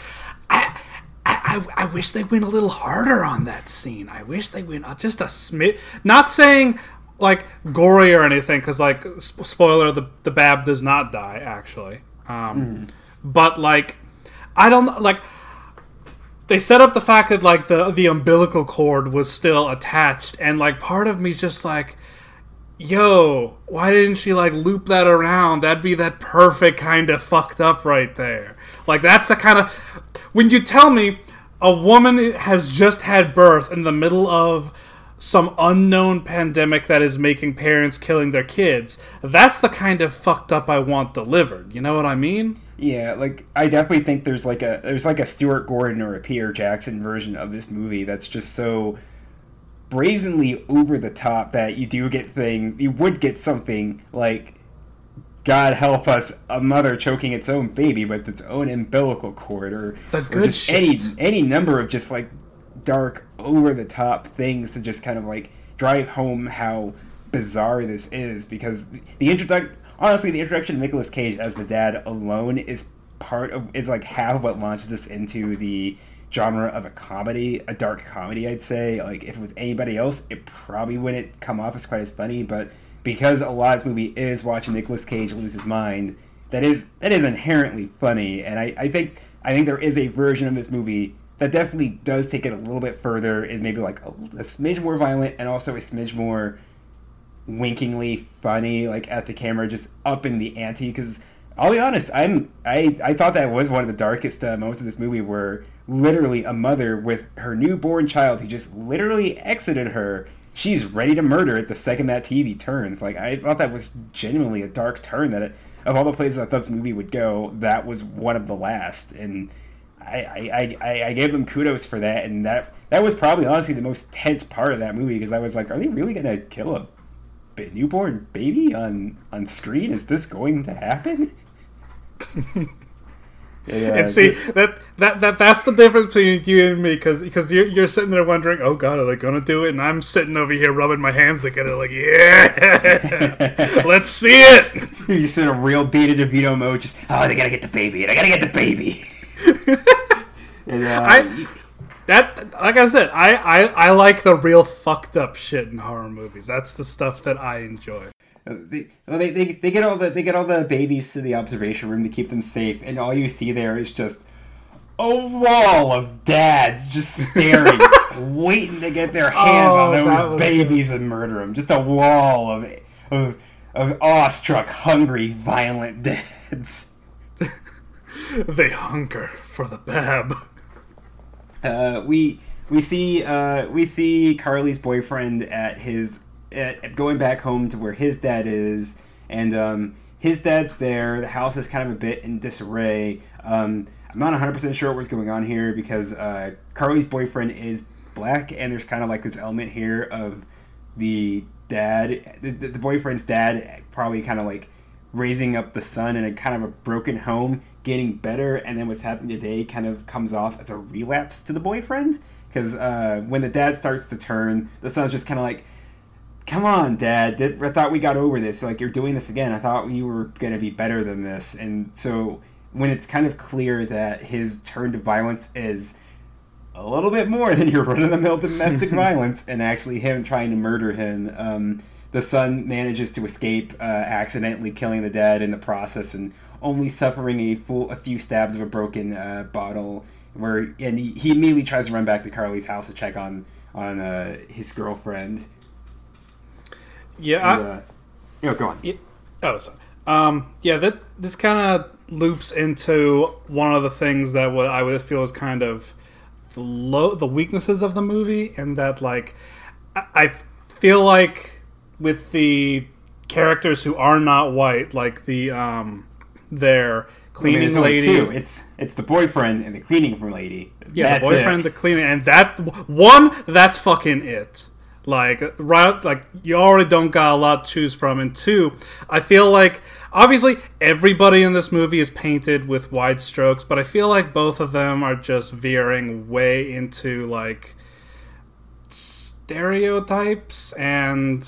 I, I, I wish they went a little harder on that scene. I wish they went uh, just a smith. Not saying like gory or anything, because like sp- spoiler, the the Bab does not die actually. Um, But like, I don't know, like. They set up the fact that like the the umbilical cord was still attached, and like part of me's just like, yo, why didn't she like loop that around? That'd be that perfect kind of fucked up right there. Like that's the kind of when you tell me a woman has just had birth in the middle of some unknown pandemic that is making parents killing their kids. That's the kind of fucked up I want delivered. You know what I mean? Yeah, like I definitely think there's like a there's like a Stuart Gordon or a Peter Jackson version of this movie that's just so brazenly over the top that you do get things you would get something like God help us, a mother choking its own baby with its own umbilical cord, or, The or good just any any number of just like dark, over the top things to just kind of like drive home how bizarre this is. Because the introduction, honestly, the introduction of Nicolas Cage as the dad alone is part of is like half what launches this into the genre of a comedy, a dark comedy. I'd say. Like if it was anybody else, it probably wouldn't come off as quite as funny, but because a lot of this movie is watching Nicolas Cage lose his mind, that is that is inherently funny, and I, I think I think there is a version of this movie that definitely does take it a little bit further, is maybe like a, a smidge more violent and also a smidge more winkingly funny, like at the camera, just up in the ante. Because I'll be honest, I'm I I thought that was one of the darkest uh, moments of this movie, where literally a mother with her newborn child who just literally exited her. She's ready to murder it the second that TV turns. Like I thought that was genuinely a dark turn. That it, of all the places I thought this movie would go, that was one of the last. And I, I, I, I gave them kudos for that. And that that was probably honestly the most tense part of that movie because I was like, are they really gonna kill ba- newborn baby on on screen? Is this going to happen? And, uh, and see that, that that that's the difference between you and me because because you're, you're sitting there wondering oh god are they gonna do it and i'm sitting over here rubbing my hands together like yeah let's see it you just in a real Danny DeVito mode, just oh, they gotta get the baby, and I gotta get the baby. and, uh, I that like I said, I, I I like the real fucked up shit in horror movies. That's the stuff that I enjoy. Uh, they, well, they, they, they get all the they get all the babies to the observation room to keep them safe, and all you see there is just a wall of dads just staring, waiting to get their hands Oh, on those babies and murder them. Just a wall of of of awestruck, hungry, violent dads. They hunger for the bab. Uh, we we see uh, we see Carly's boyfriend at his at, going back home to where his dad is, and um, his dad's there. The house is kind of a bit in disarray. Um, I'm not 100 percent sure what's going on here because uh, Carly's boyfriend is black, and there's kind of like this element here of the dad, the, the boyfriend's dad, probably kind of like raising up the son in a kind of a broken home, getting better, and then what's happening today kind of comes off as a relapse to the boyfriend. Because uh, when the dad starts to turn, the son's just kind of like, "Come on, dad! I thought we got over this. Like you're doing this again. I thought we were gonna be better than this." And so when it's kind of clear that his turn to violence is a little bit more than your run-of-the-mill domestic violence, and actually him trying to murder him. Um, the son manages to escape, uh, accidentally killing the dad in the process, and only suffering a full, a few stabs of a broken uh, bottle. Where and he, he immediately tries to run back to Carly's house to check on on uh, his girlfriend. Yeah, And, I, uh, you know, go on. Yeah. Oh, sorry. Um, yeah, that this kind of loops into one of the things that what I would feel is kind of the low, the weaknesses of the movie, and that like I, I feel like with the characters who are not white, like the um, their I mean, cleaning it's lady, two. It's it's the boyfriend and the cleaning from lady. yeah, That's the boyfriend, it. the cleaning, and that one, that's fucking it. Like right, like you already don't got a lot to choose from. And two, I feel like obviously everybody in this movie is painted with wide strokes, but I feel like both of them are just veering way into like stereotypes and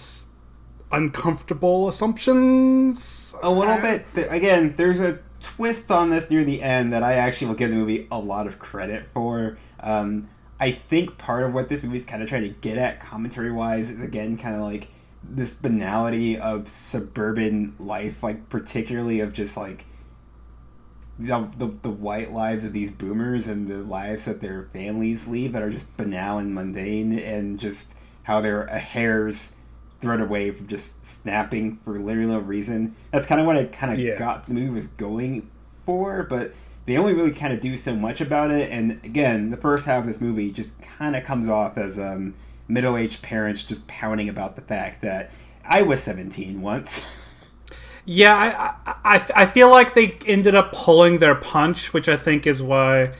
uncomfortable assumptions. a little bit. Again, there's a twist on this near the end that I actually will give the movie a lot of credit for. Um, I think part of what this movie's kind of trying to get at, commentary wise, is again kind of like this banality of suburban life, like particularly of just like the, the, the white lives of these boomers and the lives that their families lead that are just banal and mundane and just how they're a hair's thrown away from just snapping for literally no reason. That's kind of what I kind of Yeah. got the movie was going for, but they only really kind of do so much about it. And again, the first half of this movie just kind of comes off as um, middle-aged parents just pounding about the fact that I was 17 once. Yeah, I, I, I, I feel like they ended up pulling their punch, which I think is why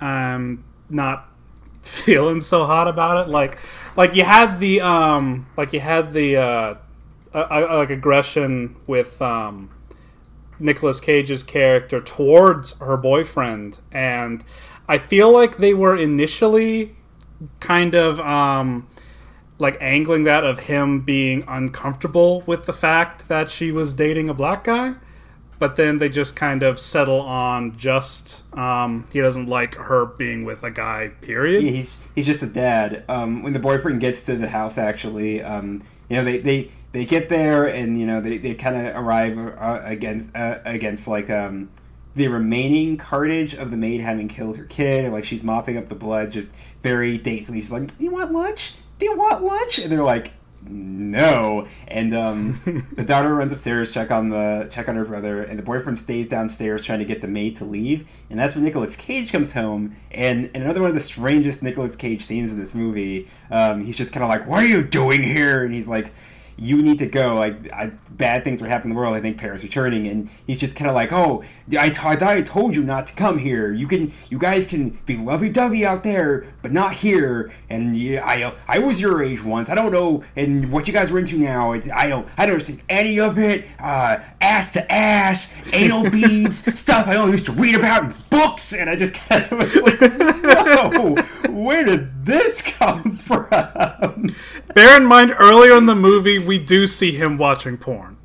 I'm not feeling so hot about it. Like, like you had the um, like you had the uh, uh, like aggression with um, Nicolas Cage's character towards her boyfriend, and I feel like they were initially kind of um, like angling that of him being uncomfortable with the fact that she was dating a black guy but then they just kind of settle on just um, he doesn't like her being with a guy period Yeah, he's he's just a dad. Um, when the boyfriend gets to the house, actually, um, you know, they, they, they get there and you know they, they kind of arrive uh, against uh, against like um, the remaining cartage of the maid having killed her kid, and like she's mopping up the blood, just very daintily. She's like, "Do you want lunch? Do you want lunch?" And they're like. No, and um, the daughter runs upstairs check on the check on her brother, and the boyfriend stays downstairs trying to get the maid to leave. And that's when Nicolas Cage comes home, and, and another one of the strangest Nicolas Cage scenes in this movie. Um, he's just kind of like, "What are you doing here?" And he's like, "You need to go. Like, I, bad things are happening in the world. I think Paris is returning." And he's just kind of like, "Oh, I, t- I thought I told you not to come here. You can, you guys can be lovey-dovey out there, but not here." And yeah, I, I was your age once. I don't know, and what you guys are into now. I don't, I don't understand any of it. Uh, ass to ass, anal beads, stuff I only used to read about in books. And I just kind of was like, "Whoa, where did this come from?" bear in mind earlier in the movie we do see him watching porn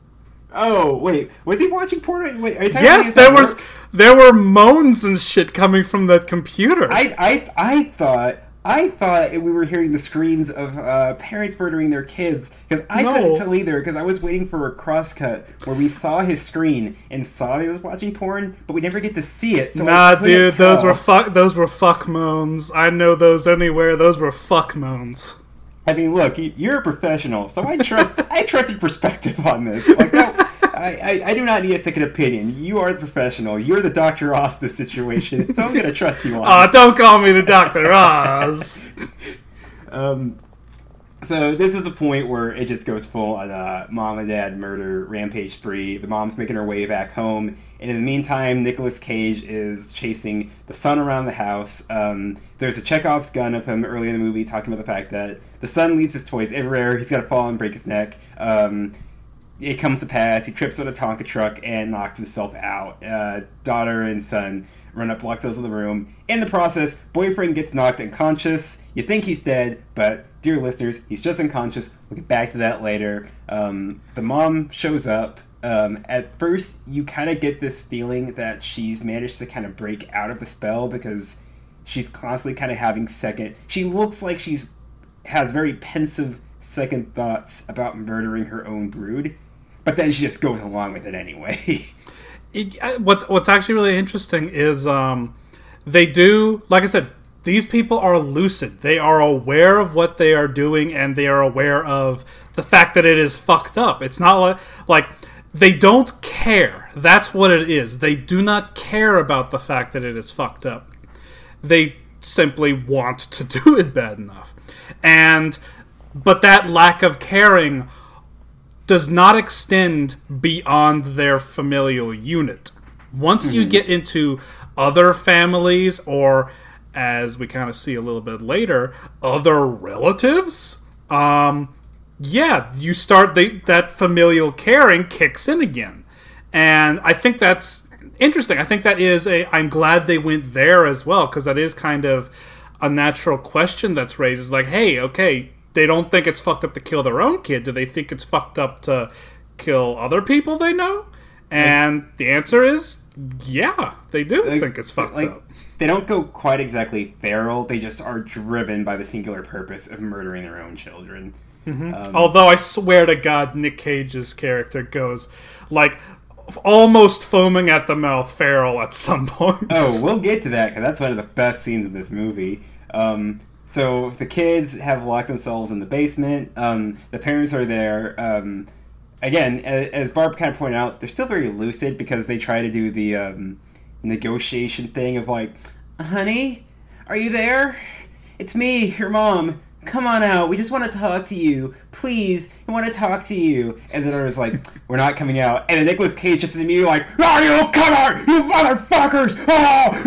Oh wait, was he watching porn? Wait, are you telling yes there was work? there were moans and shit coming from the computer I, I, I thought. I thought we were hearing the screams of uh, parents murdering their kids because I No. couldn't tell either because I was waiting for a crosscut where we saw his screen and saw that he was watching porn, but we never get to see it. So Nah, dude, those were fuck. Those were fuck moans. I know those anywhere. Those were fuck moans. I mean, look, you- you're a professional, so I trust. I trust your perspective on this. Like, no, I, I, I do not need a second opinion. You are the professional. You're the Doctor Oz of this situation, so I'm gonna trust you on. Aw, this. don't call me the Doctor Oz. Um, so this is the point where it just goes full on uh, mom and dad murder rampage spree. The mom's making her way back home, and in the meantime, Nicolas Cage is chasing the son around the house. Um, there's a Chekhov's gun of him early in the movie talking about the fact that the son leaves his toys everywhere. He's gonna fall and break his neck. Um, it comes to pass. He trips on a Tonka truck and knocks himself out. Uh, daughter and son run up, lock those in the room. In the process, boyfriend gets knocked unconscious. You think he's dead, but dear listeners, he's just unconscious. We'll get back to that later. Um, the mom shows up. Um, at first, you kind of get this feeling that she's managed to kind of break out of the spell because she's constantly kind of having second. She looks like she's has very pensive second thoughts about murdering her own brood, but then she just goes along with it anyway. It- uh, what's what's actually really interesting is um, they do like I said these people are lucid. They are aware of what they are doing and they are aware of the fact that it is fucked up. It's not like like they don't care. That's what it is. They do not care about the fact that it is fucked up. They simply want to do it bad enough. And but that lack of caring does not extend beyond their familial unit. Once you get into other families, or as we kind of see a little bit later, other relatives, um, yeah, you start the, that familial caring kicks in again, and I think that's interesting. I think that is a. I'm glad they went there as well because that is kind of a natural question that's raised. Is like, hey, okay, they don't think it's fucked up to kill their own kid. Do they think it's fucked up to kill other people they know? And the answer is, yeah, they do Like- think it's fucked like, up. They don't go quite exactly feral. They just are driven by the singular purpose of murdering their own children. Um, Although I swear to God, Nick Cage's character goes like almost foaming at the mouth, feral at some point. Oh, we'll get to that because that's one of the best scenes in this movie. Um, so the kids have locked themselves in the basement. Um, the parents are there. Um, again, as, as Barb kind of pointed out, they're still very lucid because they try to do the um, negotiation thing of like, "Honey, are you there? It's me, your mom. come on out. We just want to talk to you. Please, we want to talk to you. And the daughter's like, we're not coming out. And then Nicolas Cage just immediately like, no, you come out, you motherfuckers! Oh!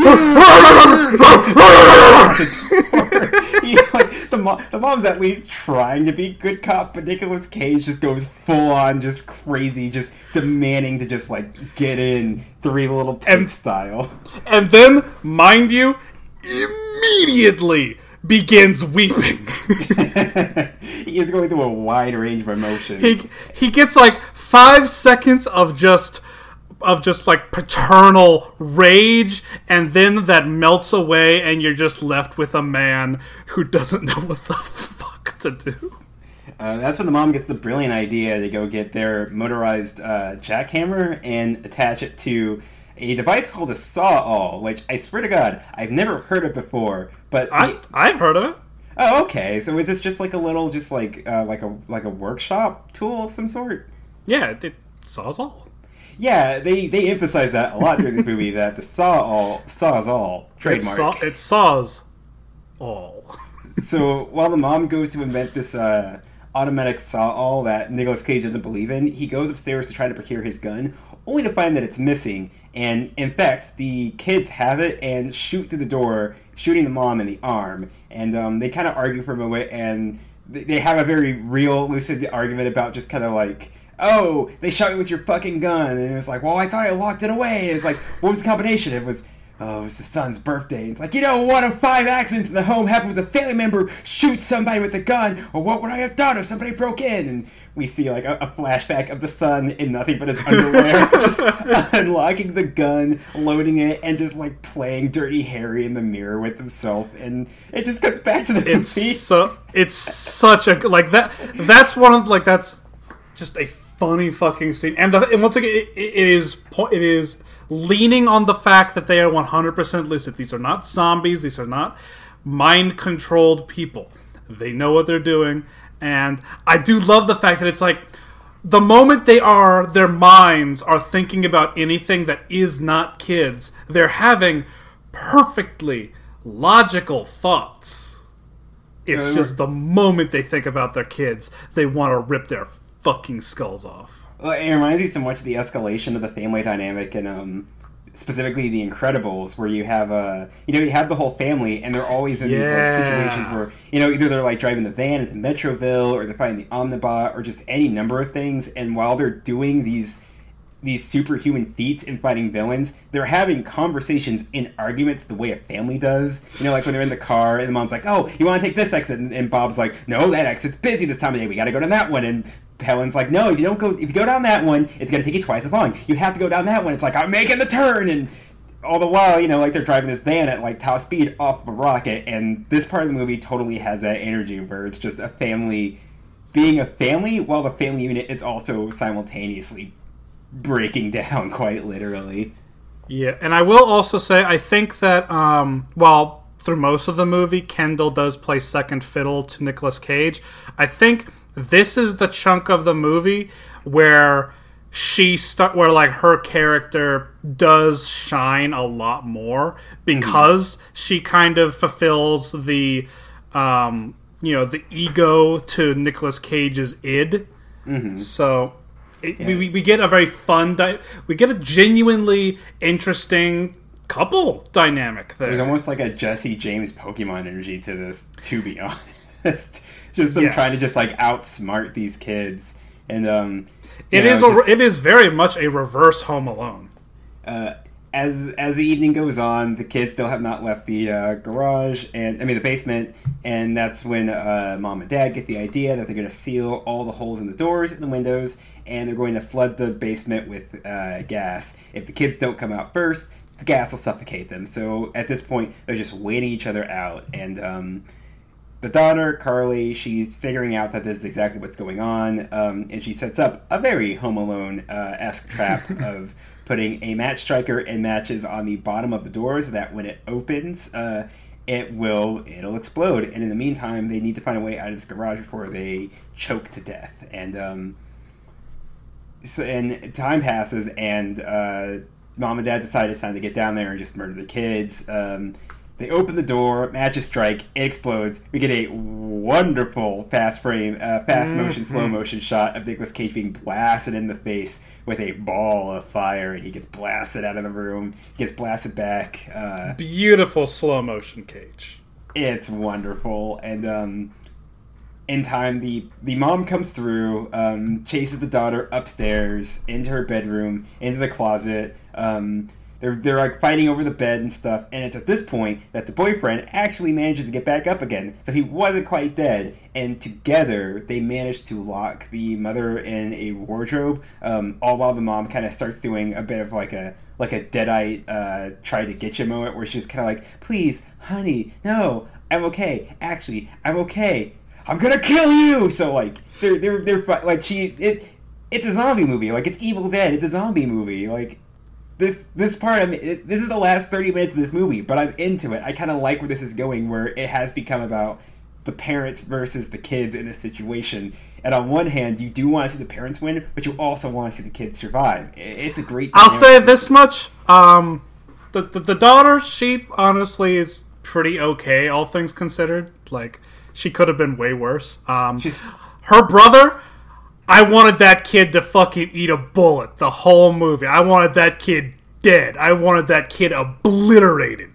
He, like, the, mo- the mom's at least trying to be good cop, but Nicolas Cage just goes full on, just crazy, just demanding to just like get in three little And- style. and then, mind you, immediately begins weeping. he is going through a wide range of emotions. he he gets like five seconds of just of just like paternal rage and then that melts away and you're just left with a man who doesn't know what the fuck to do Uh, that's when the mom gets the brilliant idea to go get their motorized uh, jackhammer and attach it to a device called a saw-all, which I swear to God, I've never heard of before. But I, the- i've heard of it oh, okay. So is this just like a little, just like uh, like a like a workshop tool of some sort? yeah it, it saws all Yeah, they they emphasize that a lot during this movie that the saw-all saws-all it, trademark. saw, it saws all so while the mom goes to invent this uh, automatic saw-all that Nicolas Cage doesn't believe in, he goes upstairs to try to procure his gun, only to find that it's missing. And in fact, the kids have it and shoot through the door, shooting the mom in the arm. And um, they kind of argue for a moment, and they have a very real, lucid argument about just kind of like. Oh, they shot me with your fucking gun, and it was like, well, I thought I locked it away. And it's like, what was the combination? It was oh, it was the son's birthday. And it's like, you know, one of five accidents in the home happened with a family member shoots somebody with a gun, or what would I have done if somebody broke in? And we see like a, a flashback of the son in nothing but his underwear, just unlocking the gun, loading it, and just like playing Dirty Harry in the mirror with himself. And it just cuts back to the it's movie. so it's such a like that that's one of like that's just a funny fucking scene. And the, and once again it, it is it is leaning on the fact that they are 100% lucid. These are not zombies. These are not mind controlled people. They know what they're doing. And i do love the fact that it's like the moment they are their minds are thinking about anything that is not kids they're having perfectly logical thoughts. It's Yeah, just the moment they think about their kids, they want to rip their fucking skulls off. Well, it reminds me so much of the escalation of the family dynamic and um, specifically The Incredibles, where you have uh, you know you have the whole family and they're always in these like situations where you know either they're like driving the van into Metroville or they're fighting the Omnibot or just any number of things, and while they're doing these these superhuman feats in fighting villains, they're having conversations and arguments the way a family does. You know, like when they're in the car and the mom's like, "Oh, you want to take this exit?" And, and Bob's like, "No, that exit's busy this time of day. We got to go down that one." And Helen's like, "No, if you don't go, if you go down that one, it's gonna take you twice as long. You have to go down that one." It's like I'm making the turn, and all the while, you know, like they're driving this van at like top speed off of a rocket. And this part of the movie totally has that energy where it's just a family being a family, while the family unit is also simultaneously breaking down quite literally. Yeah, and I will also say I think that um, while through most of the movie Kendall does play second fiddle to Nicolas Cage, I think this is the chunk of the movie where she start where like her character does shine a lot more because she kind of fulfills the um, you know the ego to Nicolas Cage's id. So it, we, we- we get a very fun, di- we get a genuinely interesting couple dynamic there. There's almost like a Jesse James Pokemon energy to this, to be honest. just them Yes. trying to just like outsmart these kids. And um It you is know, a, just- it is very much a reverse Home Alone. uh, as as the evening goes on, the kids still have not left the uh, garage and I mean the basement, and that's when uh, mom and dad get the idea that they're going to seal all the holes in the doors and the windows, and they're going to flood the basement with uh, gas. If the kids don't come out first, the gas will suffocate them. So at this point, they're just waiting each other out, and um, the daughter Carly, she's figuring out that this is exactly what's going on, um, and she sets up a very Home Alone uh, esque trap of putting a match striker and matches on the bottom of the door, so that when it opens, uh, it will it'll explode. And in the meantime, they need to find a way out of this garage before they choke to death. And um, so, and time passes, and uh, mom and dad decide it's time to get down there and just murder the kids. Um, they open the door, matches strike, it explodes. We get a wonderful fast frame, uh, fast motion, slow motion shot of Nicolas Cage being blasted in the face with a ball of fire, and he gets blasted out of the room. He gets blasted back. Uh, Beautiful slow motion Cage. it's wonderful, and um, in time, the the mom comes through, um, chases the daughter upstairs into her bedroom, into the closet. Um, they're they're like fighting over the bed and stuff, and it's at this point that the boyfriend actually manages to get back up again. So he wasn't quite dead, and together they manage to lock the mother in a wardrobe. Um, all while the mom kind of starts doing a bit of like a like a deadite uh, try to get you moment where she's kind of like, "Please, honey, no, I'm okay. Actually, I'm okay. I'm gonna kill you." So like they're they're they're like she it. It's a zombie movie. Like it's Evil Dead. It's a zombie movie. Like this this part I mean, it- this is the last 30 minutes of this movie but i'm into it i kind of like where this is going where it has become about the parents versus the kids in a situation and on one hand you do want to see the parents win but you also want to see the kids survive it's a great I'll say this much: um, the, the the daughter, she honestly is pretty okay, all things considered. Like she could have been way worse. Um, She's- her brother, I wanted that kid to fucking eat a bullet the whole movie. I wanted that kid dead. I wanted that kid obliterated.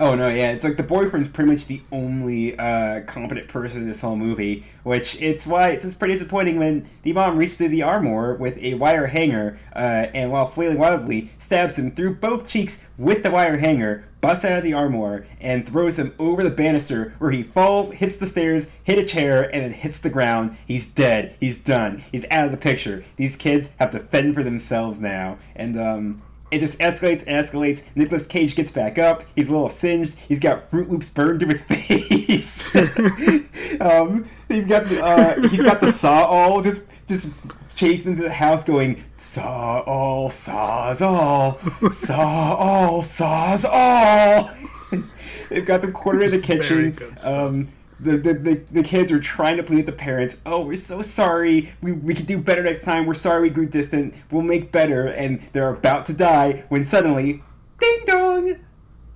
Oh no, yeah, it's like the boyfriend's pretty much the only uh, competent person in this whole movie, which it's why it's just pretty disappointing when the mom reaches through the armor with a wire hanger, uh, and while flailing wildly, stabs him through both cheeks with the wire hanger, busts out of the armor, and throws him over the banister, where he falls, hits the stairs, hit a chair, and then hits the ground. He's dead. He's done. He's out of the picture. These kids have to fend for themselves now, and um, it just escalates and escalates. Nicolas Cage gets back up. He's a little singed. He's got Froot Loops burned to his face. um, he's got the uh, he's got the saw all just just chasing into the house, going saw all saws all saw all saws all. They've got them cornered in the kitchen. Um, the, the, the, the kids are trying to plead with the parents. Oh, we're so sorry. We, we can do better next time. We're sorry we grew distant. We'll make better. And they're about to die when suddenly, ding dong.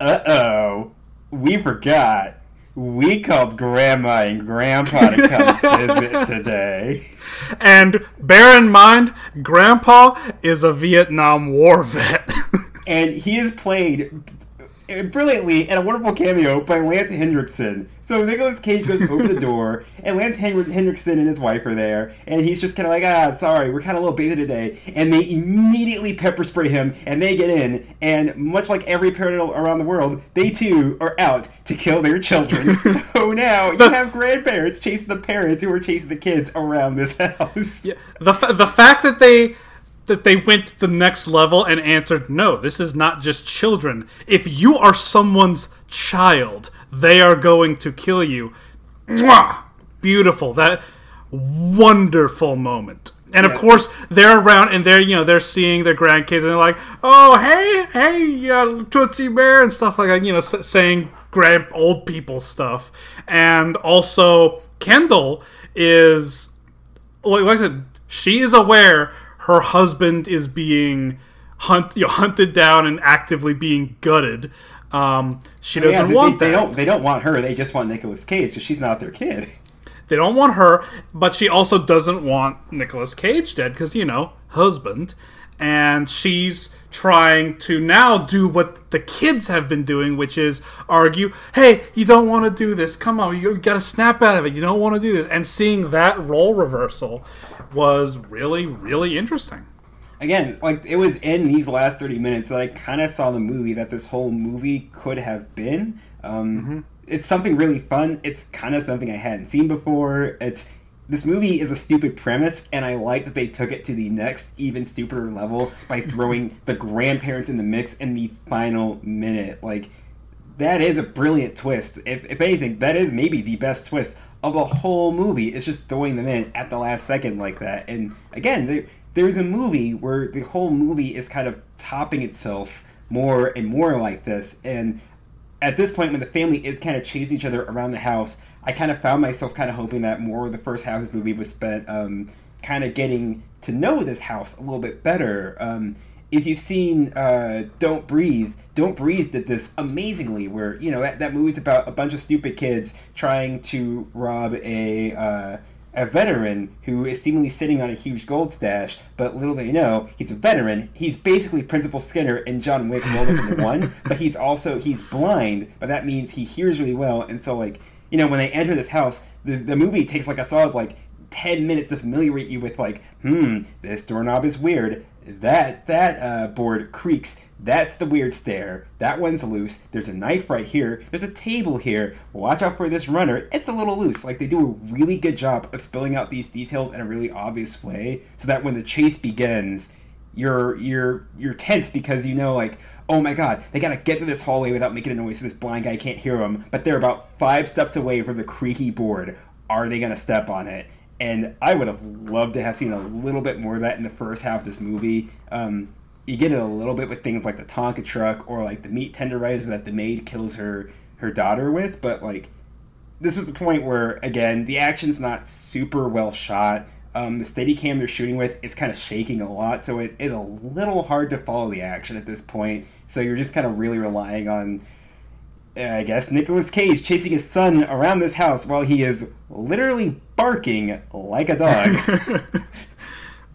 Uh oh. We forgot. We called Grandma and Grandpa to come visit today. And bear in mind, Grandpa is a Vietnam War vet. and he is played brilliantly and a wonderful cameo by Lance Henriksen. So Nicolas Cage goes over the door, and Lance Hen- Henriksen and his wife are there, and he's just kind of like, ah, sorry, we're kind of a little busy today. And they immediately pepper spray him, and they get in, and much like every parent around the world, they too are out to kill their children. so now you have grandparents chasing the parents who are chasing the kids around this house. Yeah, the fa- the fact that they that they went to the next level and answered no this is not just children if you are someone's child they are going to kill you Mwah! beautiful that wonderful moment and of course they're around and they're you know they're seeing their grandkids and they're like oh hey hey uh, tootsie bear and stuff like that you know s- saying grand old people stuff and also kendall is like, like I said, she is aware her husband is being hunt, you know, hunted down and actively being gutted. Um, she doesn't Yeah, they, want they that. don't. They don't want her. They just want Nicolas Cage because she's not their kid. They don't want her, but she also doesn't want Nicolas Cage dead because you know husband, and she's trying to now do what the kids have been doing, which is argue, "Hey, you don't want to do this. Come on, you got to snap out of it. You don't want to do this." And seeing that role reversal was really, really interesting. Again, like it was in these last 30 minutes that I kind of saw the movie that this whole movie could have been. Um, It's something really fun. It's kind of something I hadn't seen before. It's this movie is a stupid premise, and I like that they took it to the next, even stupider level by throwing the grandparents in the mix in the final minute. Like that is a brilliant twist. If, if anything, that is maybe the best twist of the whole movie. It's just throwing them in at the last second like that. And again, there, there's a movie where the whole movie is kind of topping itself more and more like this. And at this point, when the family is kind of chasing each other around the house, I kind of found myself kind of hoping that more of the first half of this movie was spent um, kind of getting to know this house a little bit better. Um, if you've seen uh, Don't Breathe, Don't Breathe did this amazingly. Where you know that that movie's about a bunch of stupid kids trying to rob a. Uh, a veteran who is seemingly sitting on a huge gold stash, but little they know, he's a veteran. He's basically Principal Skinner and John Wick rolled up into one, but he's also he's blind, but that means he hears really well, and so like you know when they enter this house, the the movie takes like a solid like ten minutes to familiarize you with like, hmm, this doorknob is weird. That that uh, board creaks. That's the weird stare. That one's loose. There's a knife right here. There's a table here. Watch out for this runner. It's a little loose. Like they do a really good job of spelling out these details in a really obvious way, so that when the chase begins, you're you're you're tense because you know like oh my god they gotta get to this hallway without making a noise so this blind guy can't hear them but they're about five steps away from the creaky board are they gonna step on it and I would have loved to have seen a little bit more of that in the first half of this movie. Um, you get it a little bit with things like the Tonka truck or like the meat tenderizer that the maid kills her her daughter with, but like this was the point where again the action's not super well shot. Um, the steady cam they're shooting with is kind of shaking a lot, so it is a little hard to follow the action at this point. So you're just kind of really relying on I guess Nicolas Cage chasing his son around this house while he is literally barking like a dog.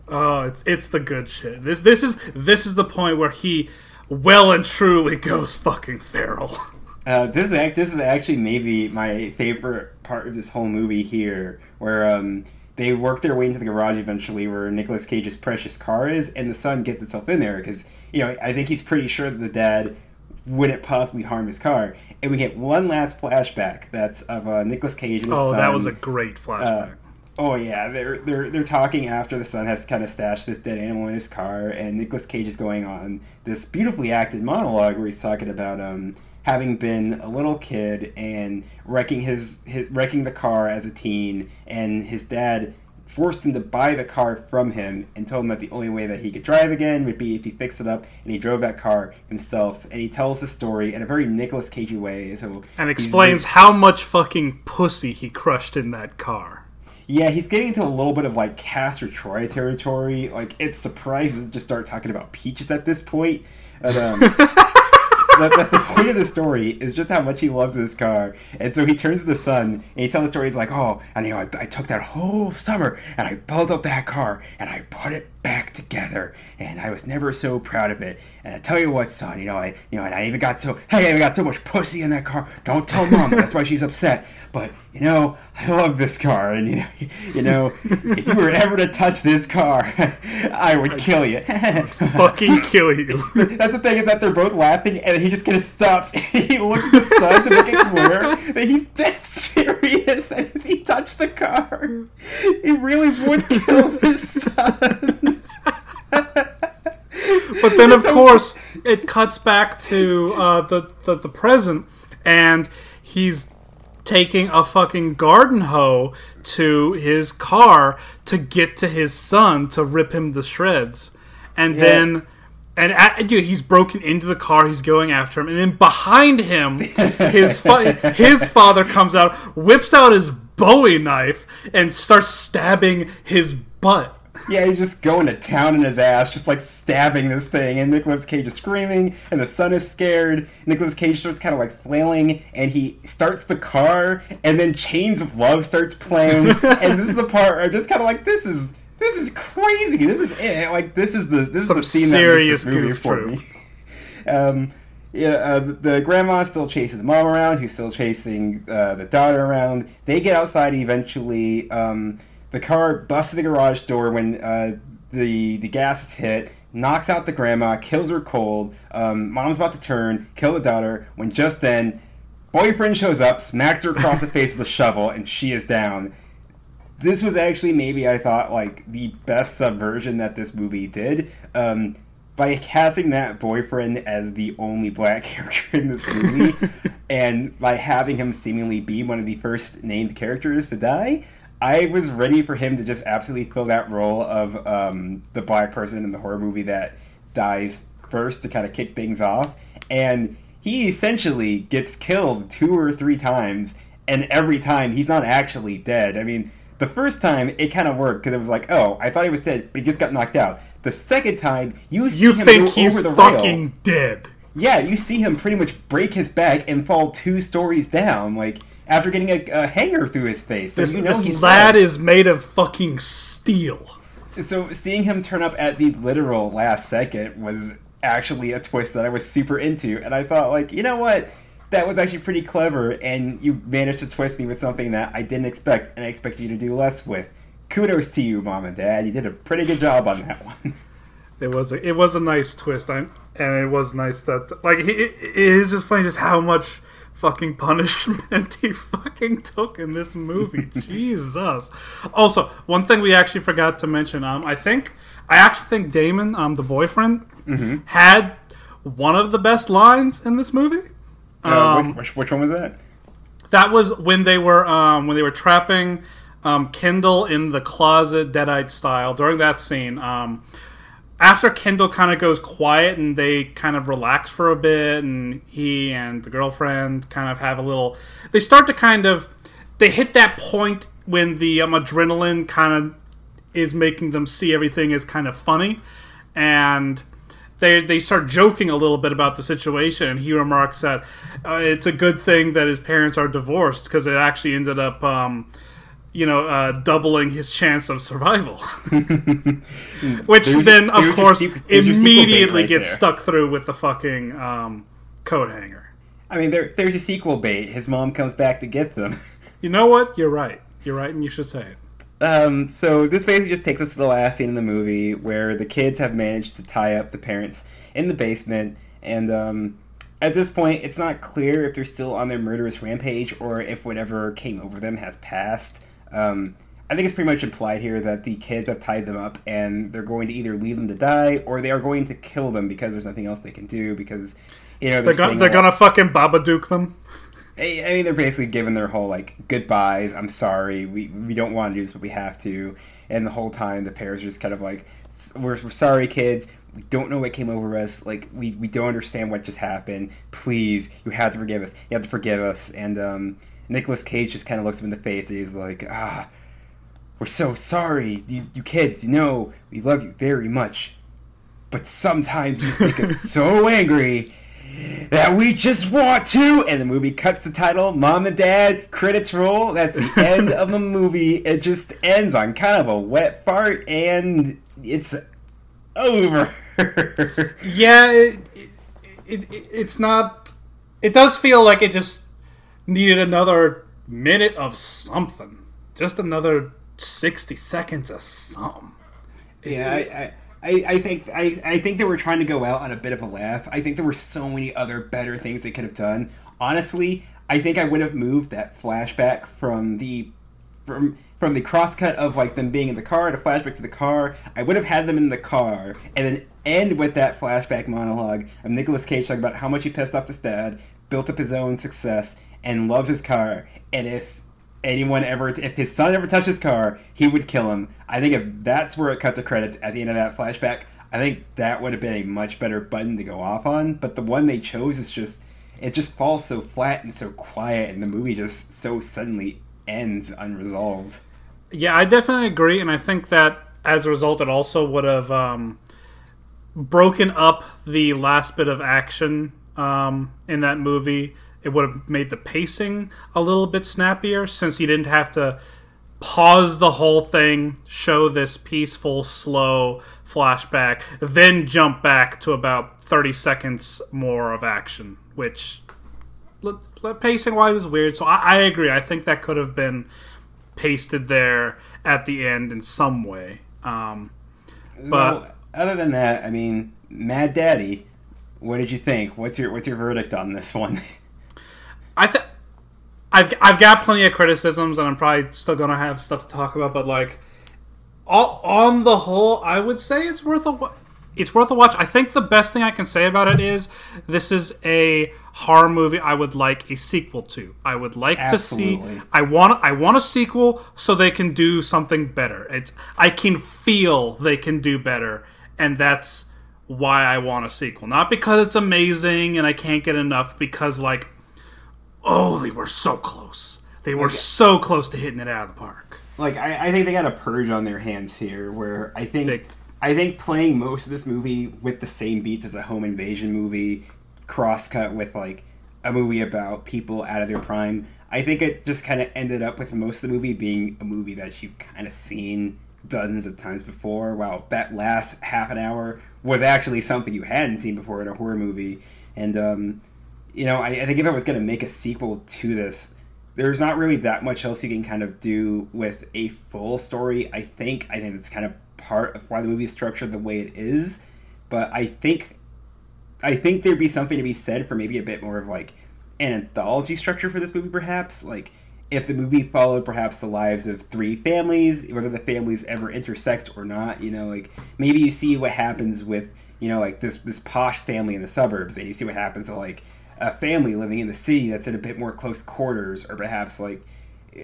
oh, it's it's the good shit. This this is this is the point where he well and truly goes fucking feral. Uh, this is act. This is actually maybe my favorite part of this whole movie here, where um, they work their way into the garage eventually, where Nicolas Cage's precious car is, and the son gets itself in there because you know I think he's pretty sure that the dad wouldn't possibly harm his car. And we get one last flashback that's of uh, Nicolas Cage and his oh, son. that was a great flashback. Uh, oh yeah, they're they're they're talking after the son has kind of stashed this dead animal in his car, and Nicolas Cage is going on this beautifully acted monologue where he's talking about um having been a little kid and wrecking his, his wrecking the car as a teen, and his dad forced him to buy the car from him and told him that the only way that he could drive again would be if he fixed it up and he drove that car himself and he tells the story in a very Nicolas Cagey way so and explains how much fucking pussy he crushed in that car yeah he's getting into a little bit of like Castor Troy territory like it's surprises to start talking about peaches at this point but, um, the, the, the, point of the story is just how much he loves this car. And so he turns to the son and he tells the story. He's like, "Oh, and you know, I, I took that whole summer and I built up that car and I put it back together, and I was never so proud of it. And I tell you what, son, you know, I, you know, and I even got so, hey, I even got so much pussy in that car. Don't tell mom. that's why she's upset. But you know, I love this car, and you know, you know, if you were ever to touch this car, I would kill you. fucking kill you. That's the thing is that they're both laughing, and he just kind of stops. he looks at the son to make it clear that he's dead serious, and if he touched the car, he really would kill his son. But then, of course, it cuts back to uh, the, the the present, and he's taking a fucking garden hoe to his car to get to his son to rip him to shreds, and yeah. then. And at, you know, he's broken into the car. He's going after him, and then behind him, his fa- his father comes out, whips out his Bowie knife, and starts stabbing his butt yeah, he's just going to town in his ass, just like stabbing this thing. And Nicolas Cage is screaming, and the son is scared. Nicolas Cage starts kind of like flailing, and he starts the car, and then Chains of Love starts playing. and this is the part where I'm just kind of like, this is this is crazy. This is it. Like this is the this Some is the scene serious that makes this movie for me. um, yeah, uh, the, the grandma's still chasing the mom around, who's still chasing uh, the daughter around. They get outside eventually. Um, the car busts the garage door when uh, the the gas is hit, knocks out the grandma, kills her cold. Um, mom's about to turn, kill the daughter. When just then, boyfriend shows up, smacks her across the face with a shovel, and she is down. This was actually maybe I thought like the best subversion that this movie did. Um, by casting that boyfriend as the only black character in this movie, and by having him seemingly be one of the first named characters to die, I was ready for him to just absolutely fill that role of um, the black person in the horror movie that dies first to kind of kick things off. And he essentially gets killed two or three times, and every time he's not actually dead. I mean, the first time it kind of worked because it was like, oh, I thought he was dead, but he just got knocked out. The second time, you see You him think he's fucking rail. dead. Yeah, you see him pretty much break his back and fall two stories down, like after getting a, a hanger through his face. So This, you know this lad dead. is made of fucking steel. So seeing him turn up at the literal last second was actually a twist that I was super into, and I thought, like, you know what? That was actually pretty clever, and you managed to twist me with something that I didn't expect, and I expected you to do less with. Kudos to you, mom and dad. You did a pretty good job on that one. It was a, it was a nice twist, I, and it was nice that like it, it is just funny just how much fucking punishment he fucking took in this movie. Jesus. Also, one thing we actually forgot to mention, um, I think I actually think Damon, um, the boyfriend, had one of the best lines in this movie. Uh, Um, which, which, which one was that? That was when they were um, when they were trapping um, Kendall in the closet, Deadite style. During that scene, um, after Kendall kind of goes quiet and they kind of relax for a bit, and he and the girlfriend kind of have a little. They start to kind of they hit that point when the um, adrenaline kind of is making them see everything as kind of funny, and they they start joking a little bit about the situation, and he remarks that uh, it's a good thing that his parents are divorced because it actually ended up, um, you know, uh, doubling his chance of survival. Which then, of course, sequ- there's your sequel bait immediately right gets there. stuck through with the fucking um, coat hanger. I mean, there, there's a sequel bait. His mom comes back to get them. You know what? You're right. You're right, and you should say it. Um, so this basically just takes us to the last scene in the movie where the kids have managed to tie up the parents in the basement, and um, at this point, it's not clear if they're still on their murderous rampage or if whatever came over them has passed. Um, I think it's pretty much implied here that the kids have tied them up and they're going to either leave them to die or they are going to kill them because there's nothing else they can do because you know They're, they're, go- saying they're gonna fucking Babadook them. I I mean, they're basically giving their whole like goodbyes. I'm sorry, we we don't want to do this, but we have to. And the whole time, the parents are just kind of like, "We're, we're sorry, kids. We don't know what came over us. Like, we we don't understand what just happened. Please, you have to forgive us. You have to forgive us." And um, Nicolas Cage just kind of looks him in the face. And he's like, "Ah, we're so sorry, you, you kids. You know, we love you very much, but sometimes you just make us so angry." that we just want to and the movie cuts the title mom and dad credits roll that's the end of the movie it just ends on kind of a wet fart and it's over Yeah, it, it, it, it's not. It does feel like it just needed another minute of something. Just another 60 seconds of something. yeah I, I I, I think I, I think they were trying to go out on a bit of a laugh. I think there were so many other better things they could have done. Honestly, I think I would have moved that flashback from the from from the crosscut of like them being in the car to flashback to the car. I would have had them in the car and then end with that flashback monologue of Nicolas Cage talking about how much he pissed off his dad, built up his own success, and loves his car. And if anyone ever, if his son ever touched his car, he would kill him. I think if that's where it cut the credits at the end of that flashback, I think that would have been a much better button to go off on. But the one they chose is just, it just falls so flat and so quiet, and the movie just so suddenly ends unresolved. Yeah, I definitely agree, and I think that as a result, it also would have um, broken up the last bit of action um, in that movie. It would have made the pacing a little bit snappier since you didn't have to pause the whole thing, show this peaceful, slow flashback, then jump back to about 30 seconds more of action, which pacing wise is weird. So I, I agree. I think that could have been pasted there at the end in some way. Um, but Well, other than that, I mean, Mad Daddy, what did you think? What's your what's your verdict on this one? I think I've I've got plenty of criticisms, and I'm probably still gonna have stuff to talk about. But like, all, on the whole, I would say it's worth a it's worth a watch. I think the best thing I can say about it is this is a horror movie I would like a sequel to. I would like Absolutely. to see. I want I want a sequel so they can do something better. It's I can feel they can do better, and that's why I want a sequel. Not because it's amazing and I can't get enough. Because like oh, they were so close. They were so close to hitting it out of the park. like, I, I think they got a purge on their hands here, where I think Big- I think playing most of this movie with the same beats as a home invasion movie, crosscut with like a movie about people out of their prime. I think it just kind of ended up with most of the movie being a movie that you've kind of seen dozens of times before. Wow, that last half an hour was actually something you hadn't seen before in a horror movie. And, um, you know, I, I think if I was going to make a sequel to this, there's not really that much else you can kind of do with a full story. I think I think it's kind of part of why the movie is structured the way it is. But I think I think there'd be something to be said for maybe a bit more of like an anthology structure for this movie, perhaps. Like if the movie followed perhaps the lives of three families, whether the families ever intersect or not, you know, like maybe you see what happens with, you know, like this this posh family in the suburbs, and you see what happens to like a family living in the city that's in a bit more close quarters, or perhaps like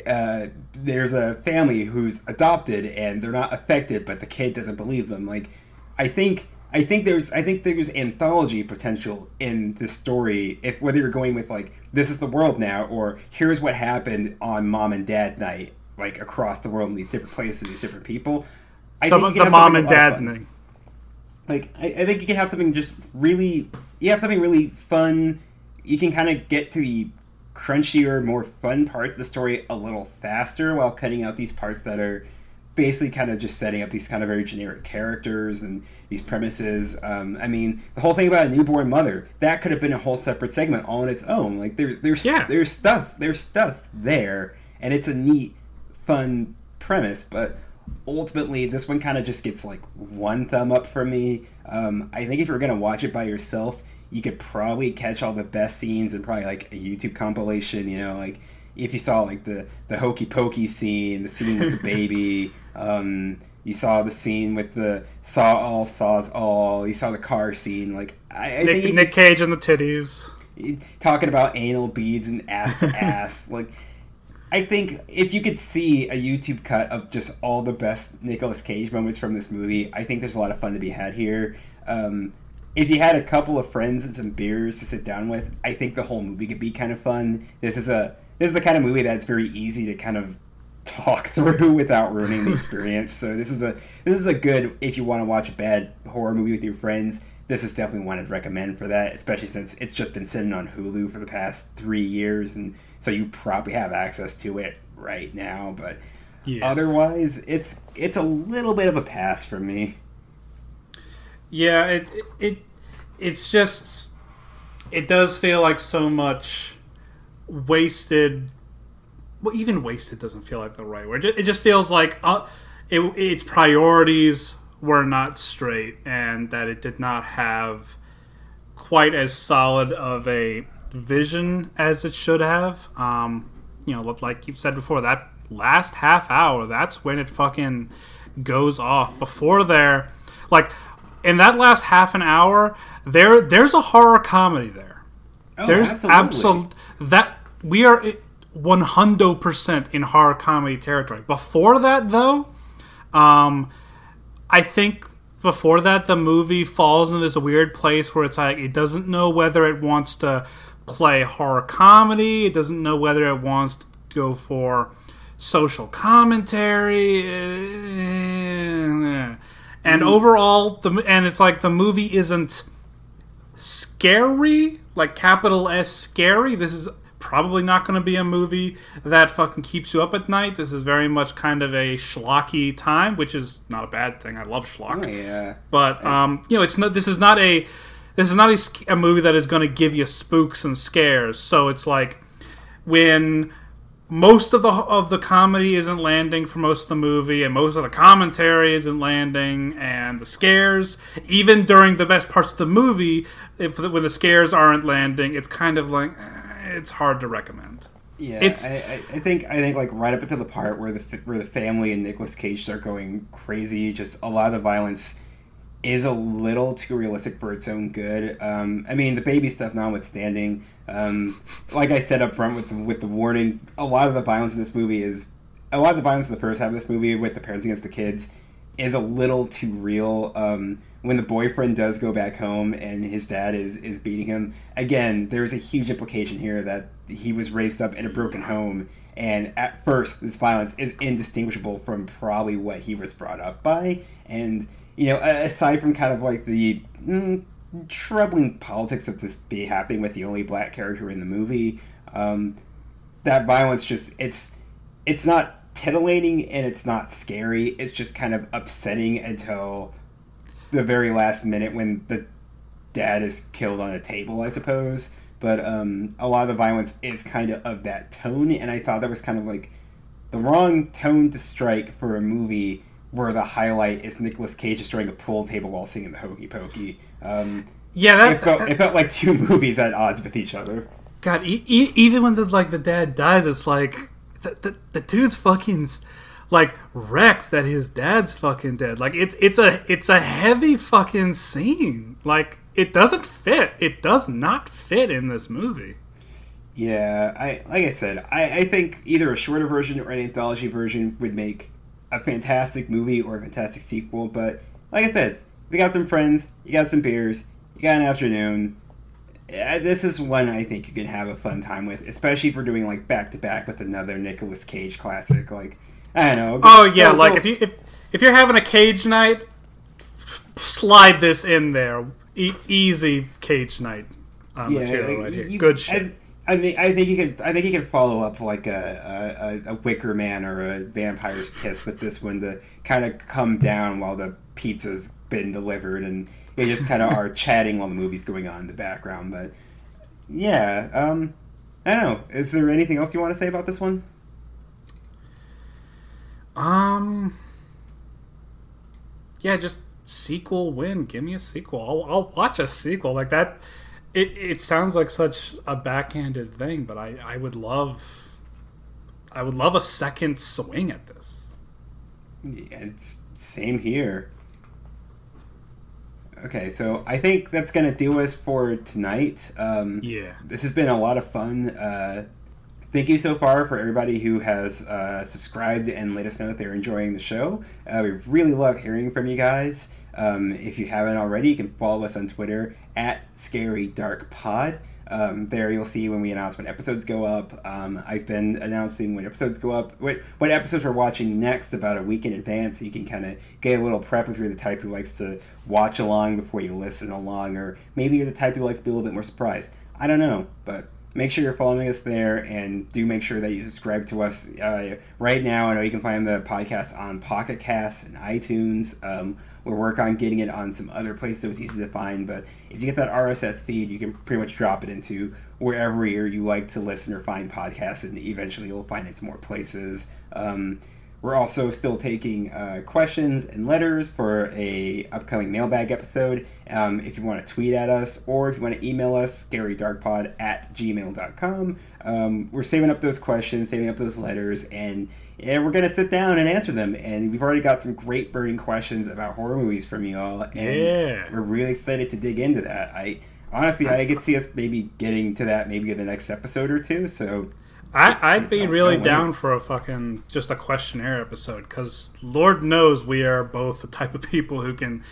uh, there's a family who's adopted and they're not affected, but the kid doesn't believe them. Like, I think I think there's I think there's anthology potential in this story. If whether you're going with like this is the world now, or here's what happened on mom and dad night, like across the world in these different places, these different people. I the, think the mom and dad night. Like I, I think you can have something just really you have something really fun. You can kind of get to the crunchier, more fun parts of the story a little faster while cutting out these parts that are basically kind of just setting up these kind of very generic characters and these premises. Um, I mean, the whole thing about a newborn mother that could have been a whole separate segment all on its own. Like there's there's yeah. there's stuff there's stuff there, and it's a neat, fun premise. But ultimately, this one kind of just gets like one thumb up for me. Um, I think if you're gonna watch it by yourself, you could probably catch all the best scenes and probably like a YouTube compilation. You know, like if you saw like the the hokey pokey scene, the scene with the baby. Um, you saw the scene with the saw all saws all. You saw the car scene. Like I, I Nick, think Nick Cage and the titties. Talking about anal beads and ass to ass. like I think if you could see a YouTube cut of just all the best Nicolas Cage moments from this movie, I think there's a lot of fun to be had here. Um, if you had a couple of friends and some beers to sit down with, I think the whole movie could be kind of fun. This is a this is the kind of movie that's very easy to kind of talk through without ruining the experience. so this is a this is a good if you want to watch a bad horror movie with your friends. This is definitely one I'd recommend for that, especially since it's just been sitting on Hulu for the past three years, and so you probably have access to it right now. But yeah. otherwise, it's it's a little bit of a pass for me. Yeah, it it it's just it does feel like so much wasted well, even wasted doesn't feel like the right word. It just feels like uh, it, its priorities were not straight, and that it did not have quite as solid of a vision as it should have. Um, you know, like you've said before, that last half hour, that's when it fucking goes off. Before there, like in that last half an hour, there there's a horror comedy there. Oh, there's absolutely that we are 100% in horror comedy territory. Before that, though, um, I think before that, the movie falls into this weird place where it's like it doesn't know whether it wants to play horror comedy, it doesn't know whether it wants to go for social commentary. And overall, the and it's like the movie isn't scary, like capital S scary. This is probably not going to be a movie that fucking keeps you up at night. This is very much kind of a schlocky time, which is not a bad thing. I love schlock. Oh, yeah. But um, you know, it's not. This is not a. This is not a, a movie that is going to give you spooks and scares. So it's like when most of the of the comedy isn't landing for most of the movie, and most of the commentary isn't landing, and the scares, even during the best parts of the movie, if when the scares aren't landing, it's kind of like. Eh, it's hard to recommend. Yeah, it's. I, I, think I think like right up until the part where the where the family and Nicolas Cage start going crazy. Just a lot of the violence is a little too realistic for its own good. Um, I mean, the baby stuff notwithstanding, um, like I said up front with the, with the warning, a lot of the violence in this movie is a lot of the violence in the first half of this movie with the parents against the kids is a little too real. Um, when the boyfriend does go back home and his dad is is beating him again there's a huge implication here that he was raised up in a broken home and at first this violence is indistinguishable from probably what he was brought up by and you know, aside from kind of like the mm, troubling politics of this be happening with the only black character in the movie, um, that violence just it's it's not titillating and it's not scary. It's just kind of upsetting until the very last minute when the dad is killed on a table, I suppose. But um, a lot of the violence is kind of of that tone, and I thought that was kind of like the wrong tone to strike for a movie where the highlight is Nicolas Cage destroying a pool table while singing the Hokey Pokey. Um, Yeah, that, it, felt, that- it felt like two movies at odds with each other. God, e- e- even when the like the dad dies, it's like the, the, the dude's fucking like wrecked that his dad's fucking dead. Like it's it's a it's a heavy fucking scene. Like it doesn't fit. It does not fit in this movie. Yeah, I like I said, I, I think either a shorter version or an anthology version would make a fantastic movie or a fantastic sequel. But like I said, we got some friends, you got some beers, you got an afternoon. This is one I think you can have a fun time with, especially if we're doing like back to back with another Nicolas Cage classic. Like I don't know. Oh yeah, like if you if if you're having a cage night, slide this in there. E- easy cage night uh, material like, right here. you- Good shit. I, I think I think you could I think you could follow up like a, a, a, Wicker Man or a Vampire's Kiss with this one to kind of come down while the pizza's been delivered and you just kind of are chatting while the movie's going on in the background. But yeah, um, I don't know. Is there anything else you want to say about this one? Um. Yeah, just sequel win. Give me a sequel. I'll, I'll watch a sequel like that. It it sounds like such a backhanded thing, but I I would love. I would love a second swing at this. Yeah, it's same here. Okay, so I think that's gonna do us for tonight. Um, Yeah. this has been a lot of fun. Uh, thank you so far for everybody who has uh, subscribed and let us know that they're enjoying the show. Uh, we really love hearing from you guys. Um, if you haven't already, you can follow us on Twitter at Scary Dark Pod. Um, there you'll see when we announce when episodes go up. Um, I've been announcing when episodes go up, what, what episodes we're watching next about a week in advance, so you can kind of get a little prep if you're the type who likes to watch along before you listen along, or maybe you're the type who likes to be a little bit more surprised. I don't know, but make sure you're following us there and do make sure that you subscribe to us uh, right now. I know you can find the podcast on Pocket Cast and iTunes. Um, we'll work on getting it on some other places so it's easy to find. But if you get that RSS feed, you can pretty much drop it into wherever you like to listen or find podcasts, and eventually you'll find it some more places. Um, we're also still taking uh, questions and letters for a upcoming mailbag episode. Um, if you want to tweet at us or if you want to email us, scarydarkpod at gmail.com. Um, we're saving up those questions, saving up those letters, and, and we're going to sit down and answer them. And we've already got some great burning questions about horror movies from you all. And Yeah. we're really excited to dig into that. I honestly, I could see us maybe getting to that maybe in the next episode or two. So I, I'd be really down for a fucking just a questionnaire episode because Lord knows we are both the type of people who can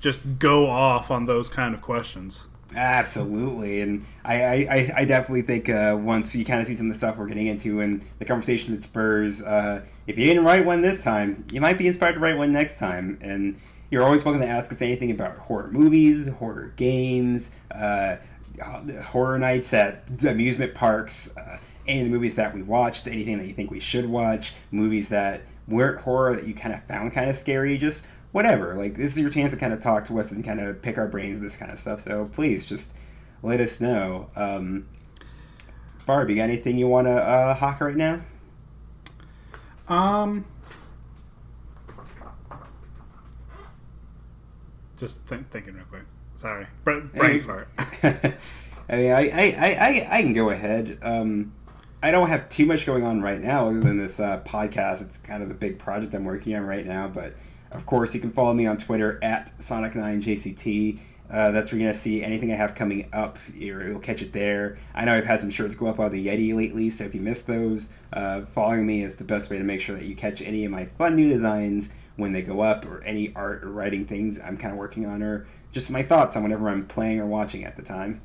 just go off on those kind of questions. Absolutely, and I, I, I- definitely think uh, once you kind of see some of the stuff we're getting into and the conversation that spurs, uh, if you didn't write one this time, you might be inspired to write one next time. And you're always welcome to ask us anything about horror movies, horror games, uh, horror nights at amusement parks, uh, any of the movies that we watched, anything that you think we should watch, movies that weren't horror that you kind of found kind of scary, just whatever. Like this is your chance to kind of talk to us and kind of pick our brains and this kind of stuff. So please just let us know. Um, Barb, you got anything you want to uh, hawk right now? Um, just think, thinking real quick. Sorry, brain, fart. I mean, I, I, I, I, I can go ahead. Um, I don't have too much going on right now other than this uh, podcast. It's kind of the big project I'm working on right now. But of course, you can follow me on Twitter at Sonic9JCT. Uh, that's where you're going to see anything I have coming up. You'll catch it there. I know I've had some shirts go up on the Yetee lately, so if you missed those, uh, following me is the best way to make sure that you catch any of my fun new designs when they go up, or any art or writing things I'm kind of working on, or just my thoughts on whatever I'm playing or watching at the time.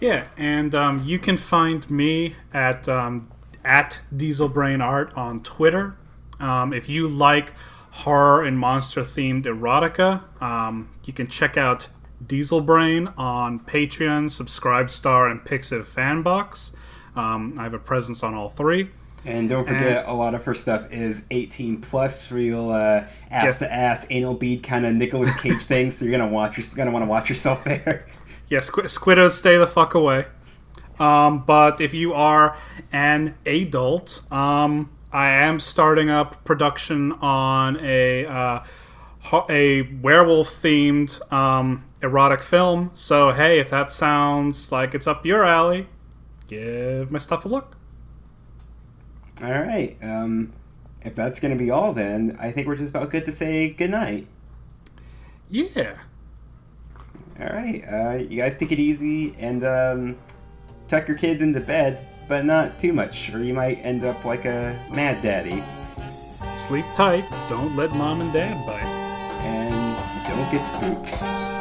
Yeah, and um, you can find me at um, at Dieselbrain Art on Twitter. Um, if you like horror and monster themed erotica. Um, you can check out Diesel Brain on Patreon, Subscribestar, and Pixiv Fanbox. Um, I have a presence on all three. And don't forget, a lot of her stuff is 18 plus, real uh, ass to ass, anal bead kind of Nicolas Cage thing. So you're gonna watch, you're gonna want to watch yourself there. Yeah, Squ- Squiddos, stay the fuck away. Um, but if you are an adult, um, I am starting up production on a uh, a werewolf themed um, erotic film. So hey, if that sounds like it's up your alley, give my stuff a look. All right. Um, if that's gonna be all, then I think we're just about good to say good night. Yeah. All right. Uh, you guys take it easy and um, tuck your kids into bed, but not too much, or you might end up like a mad daddy. Sleep tight. Don't let mom and dad bite. And don't get spooked.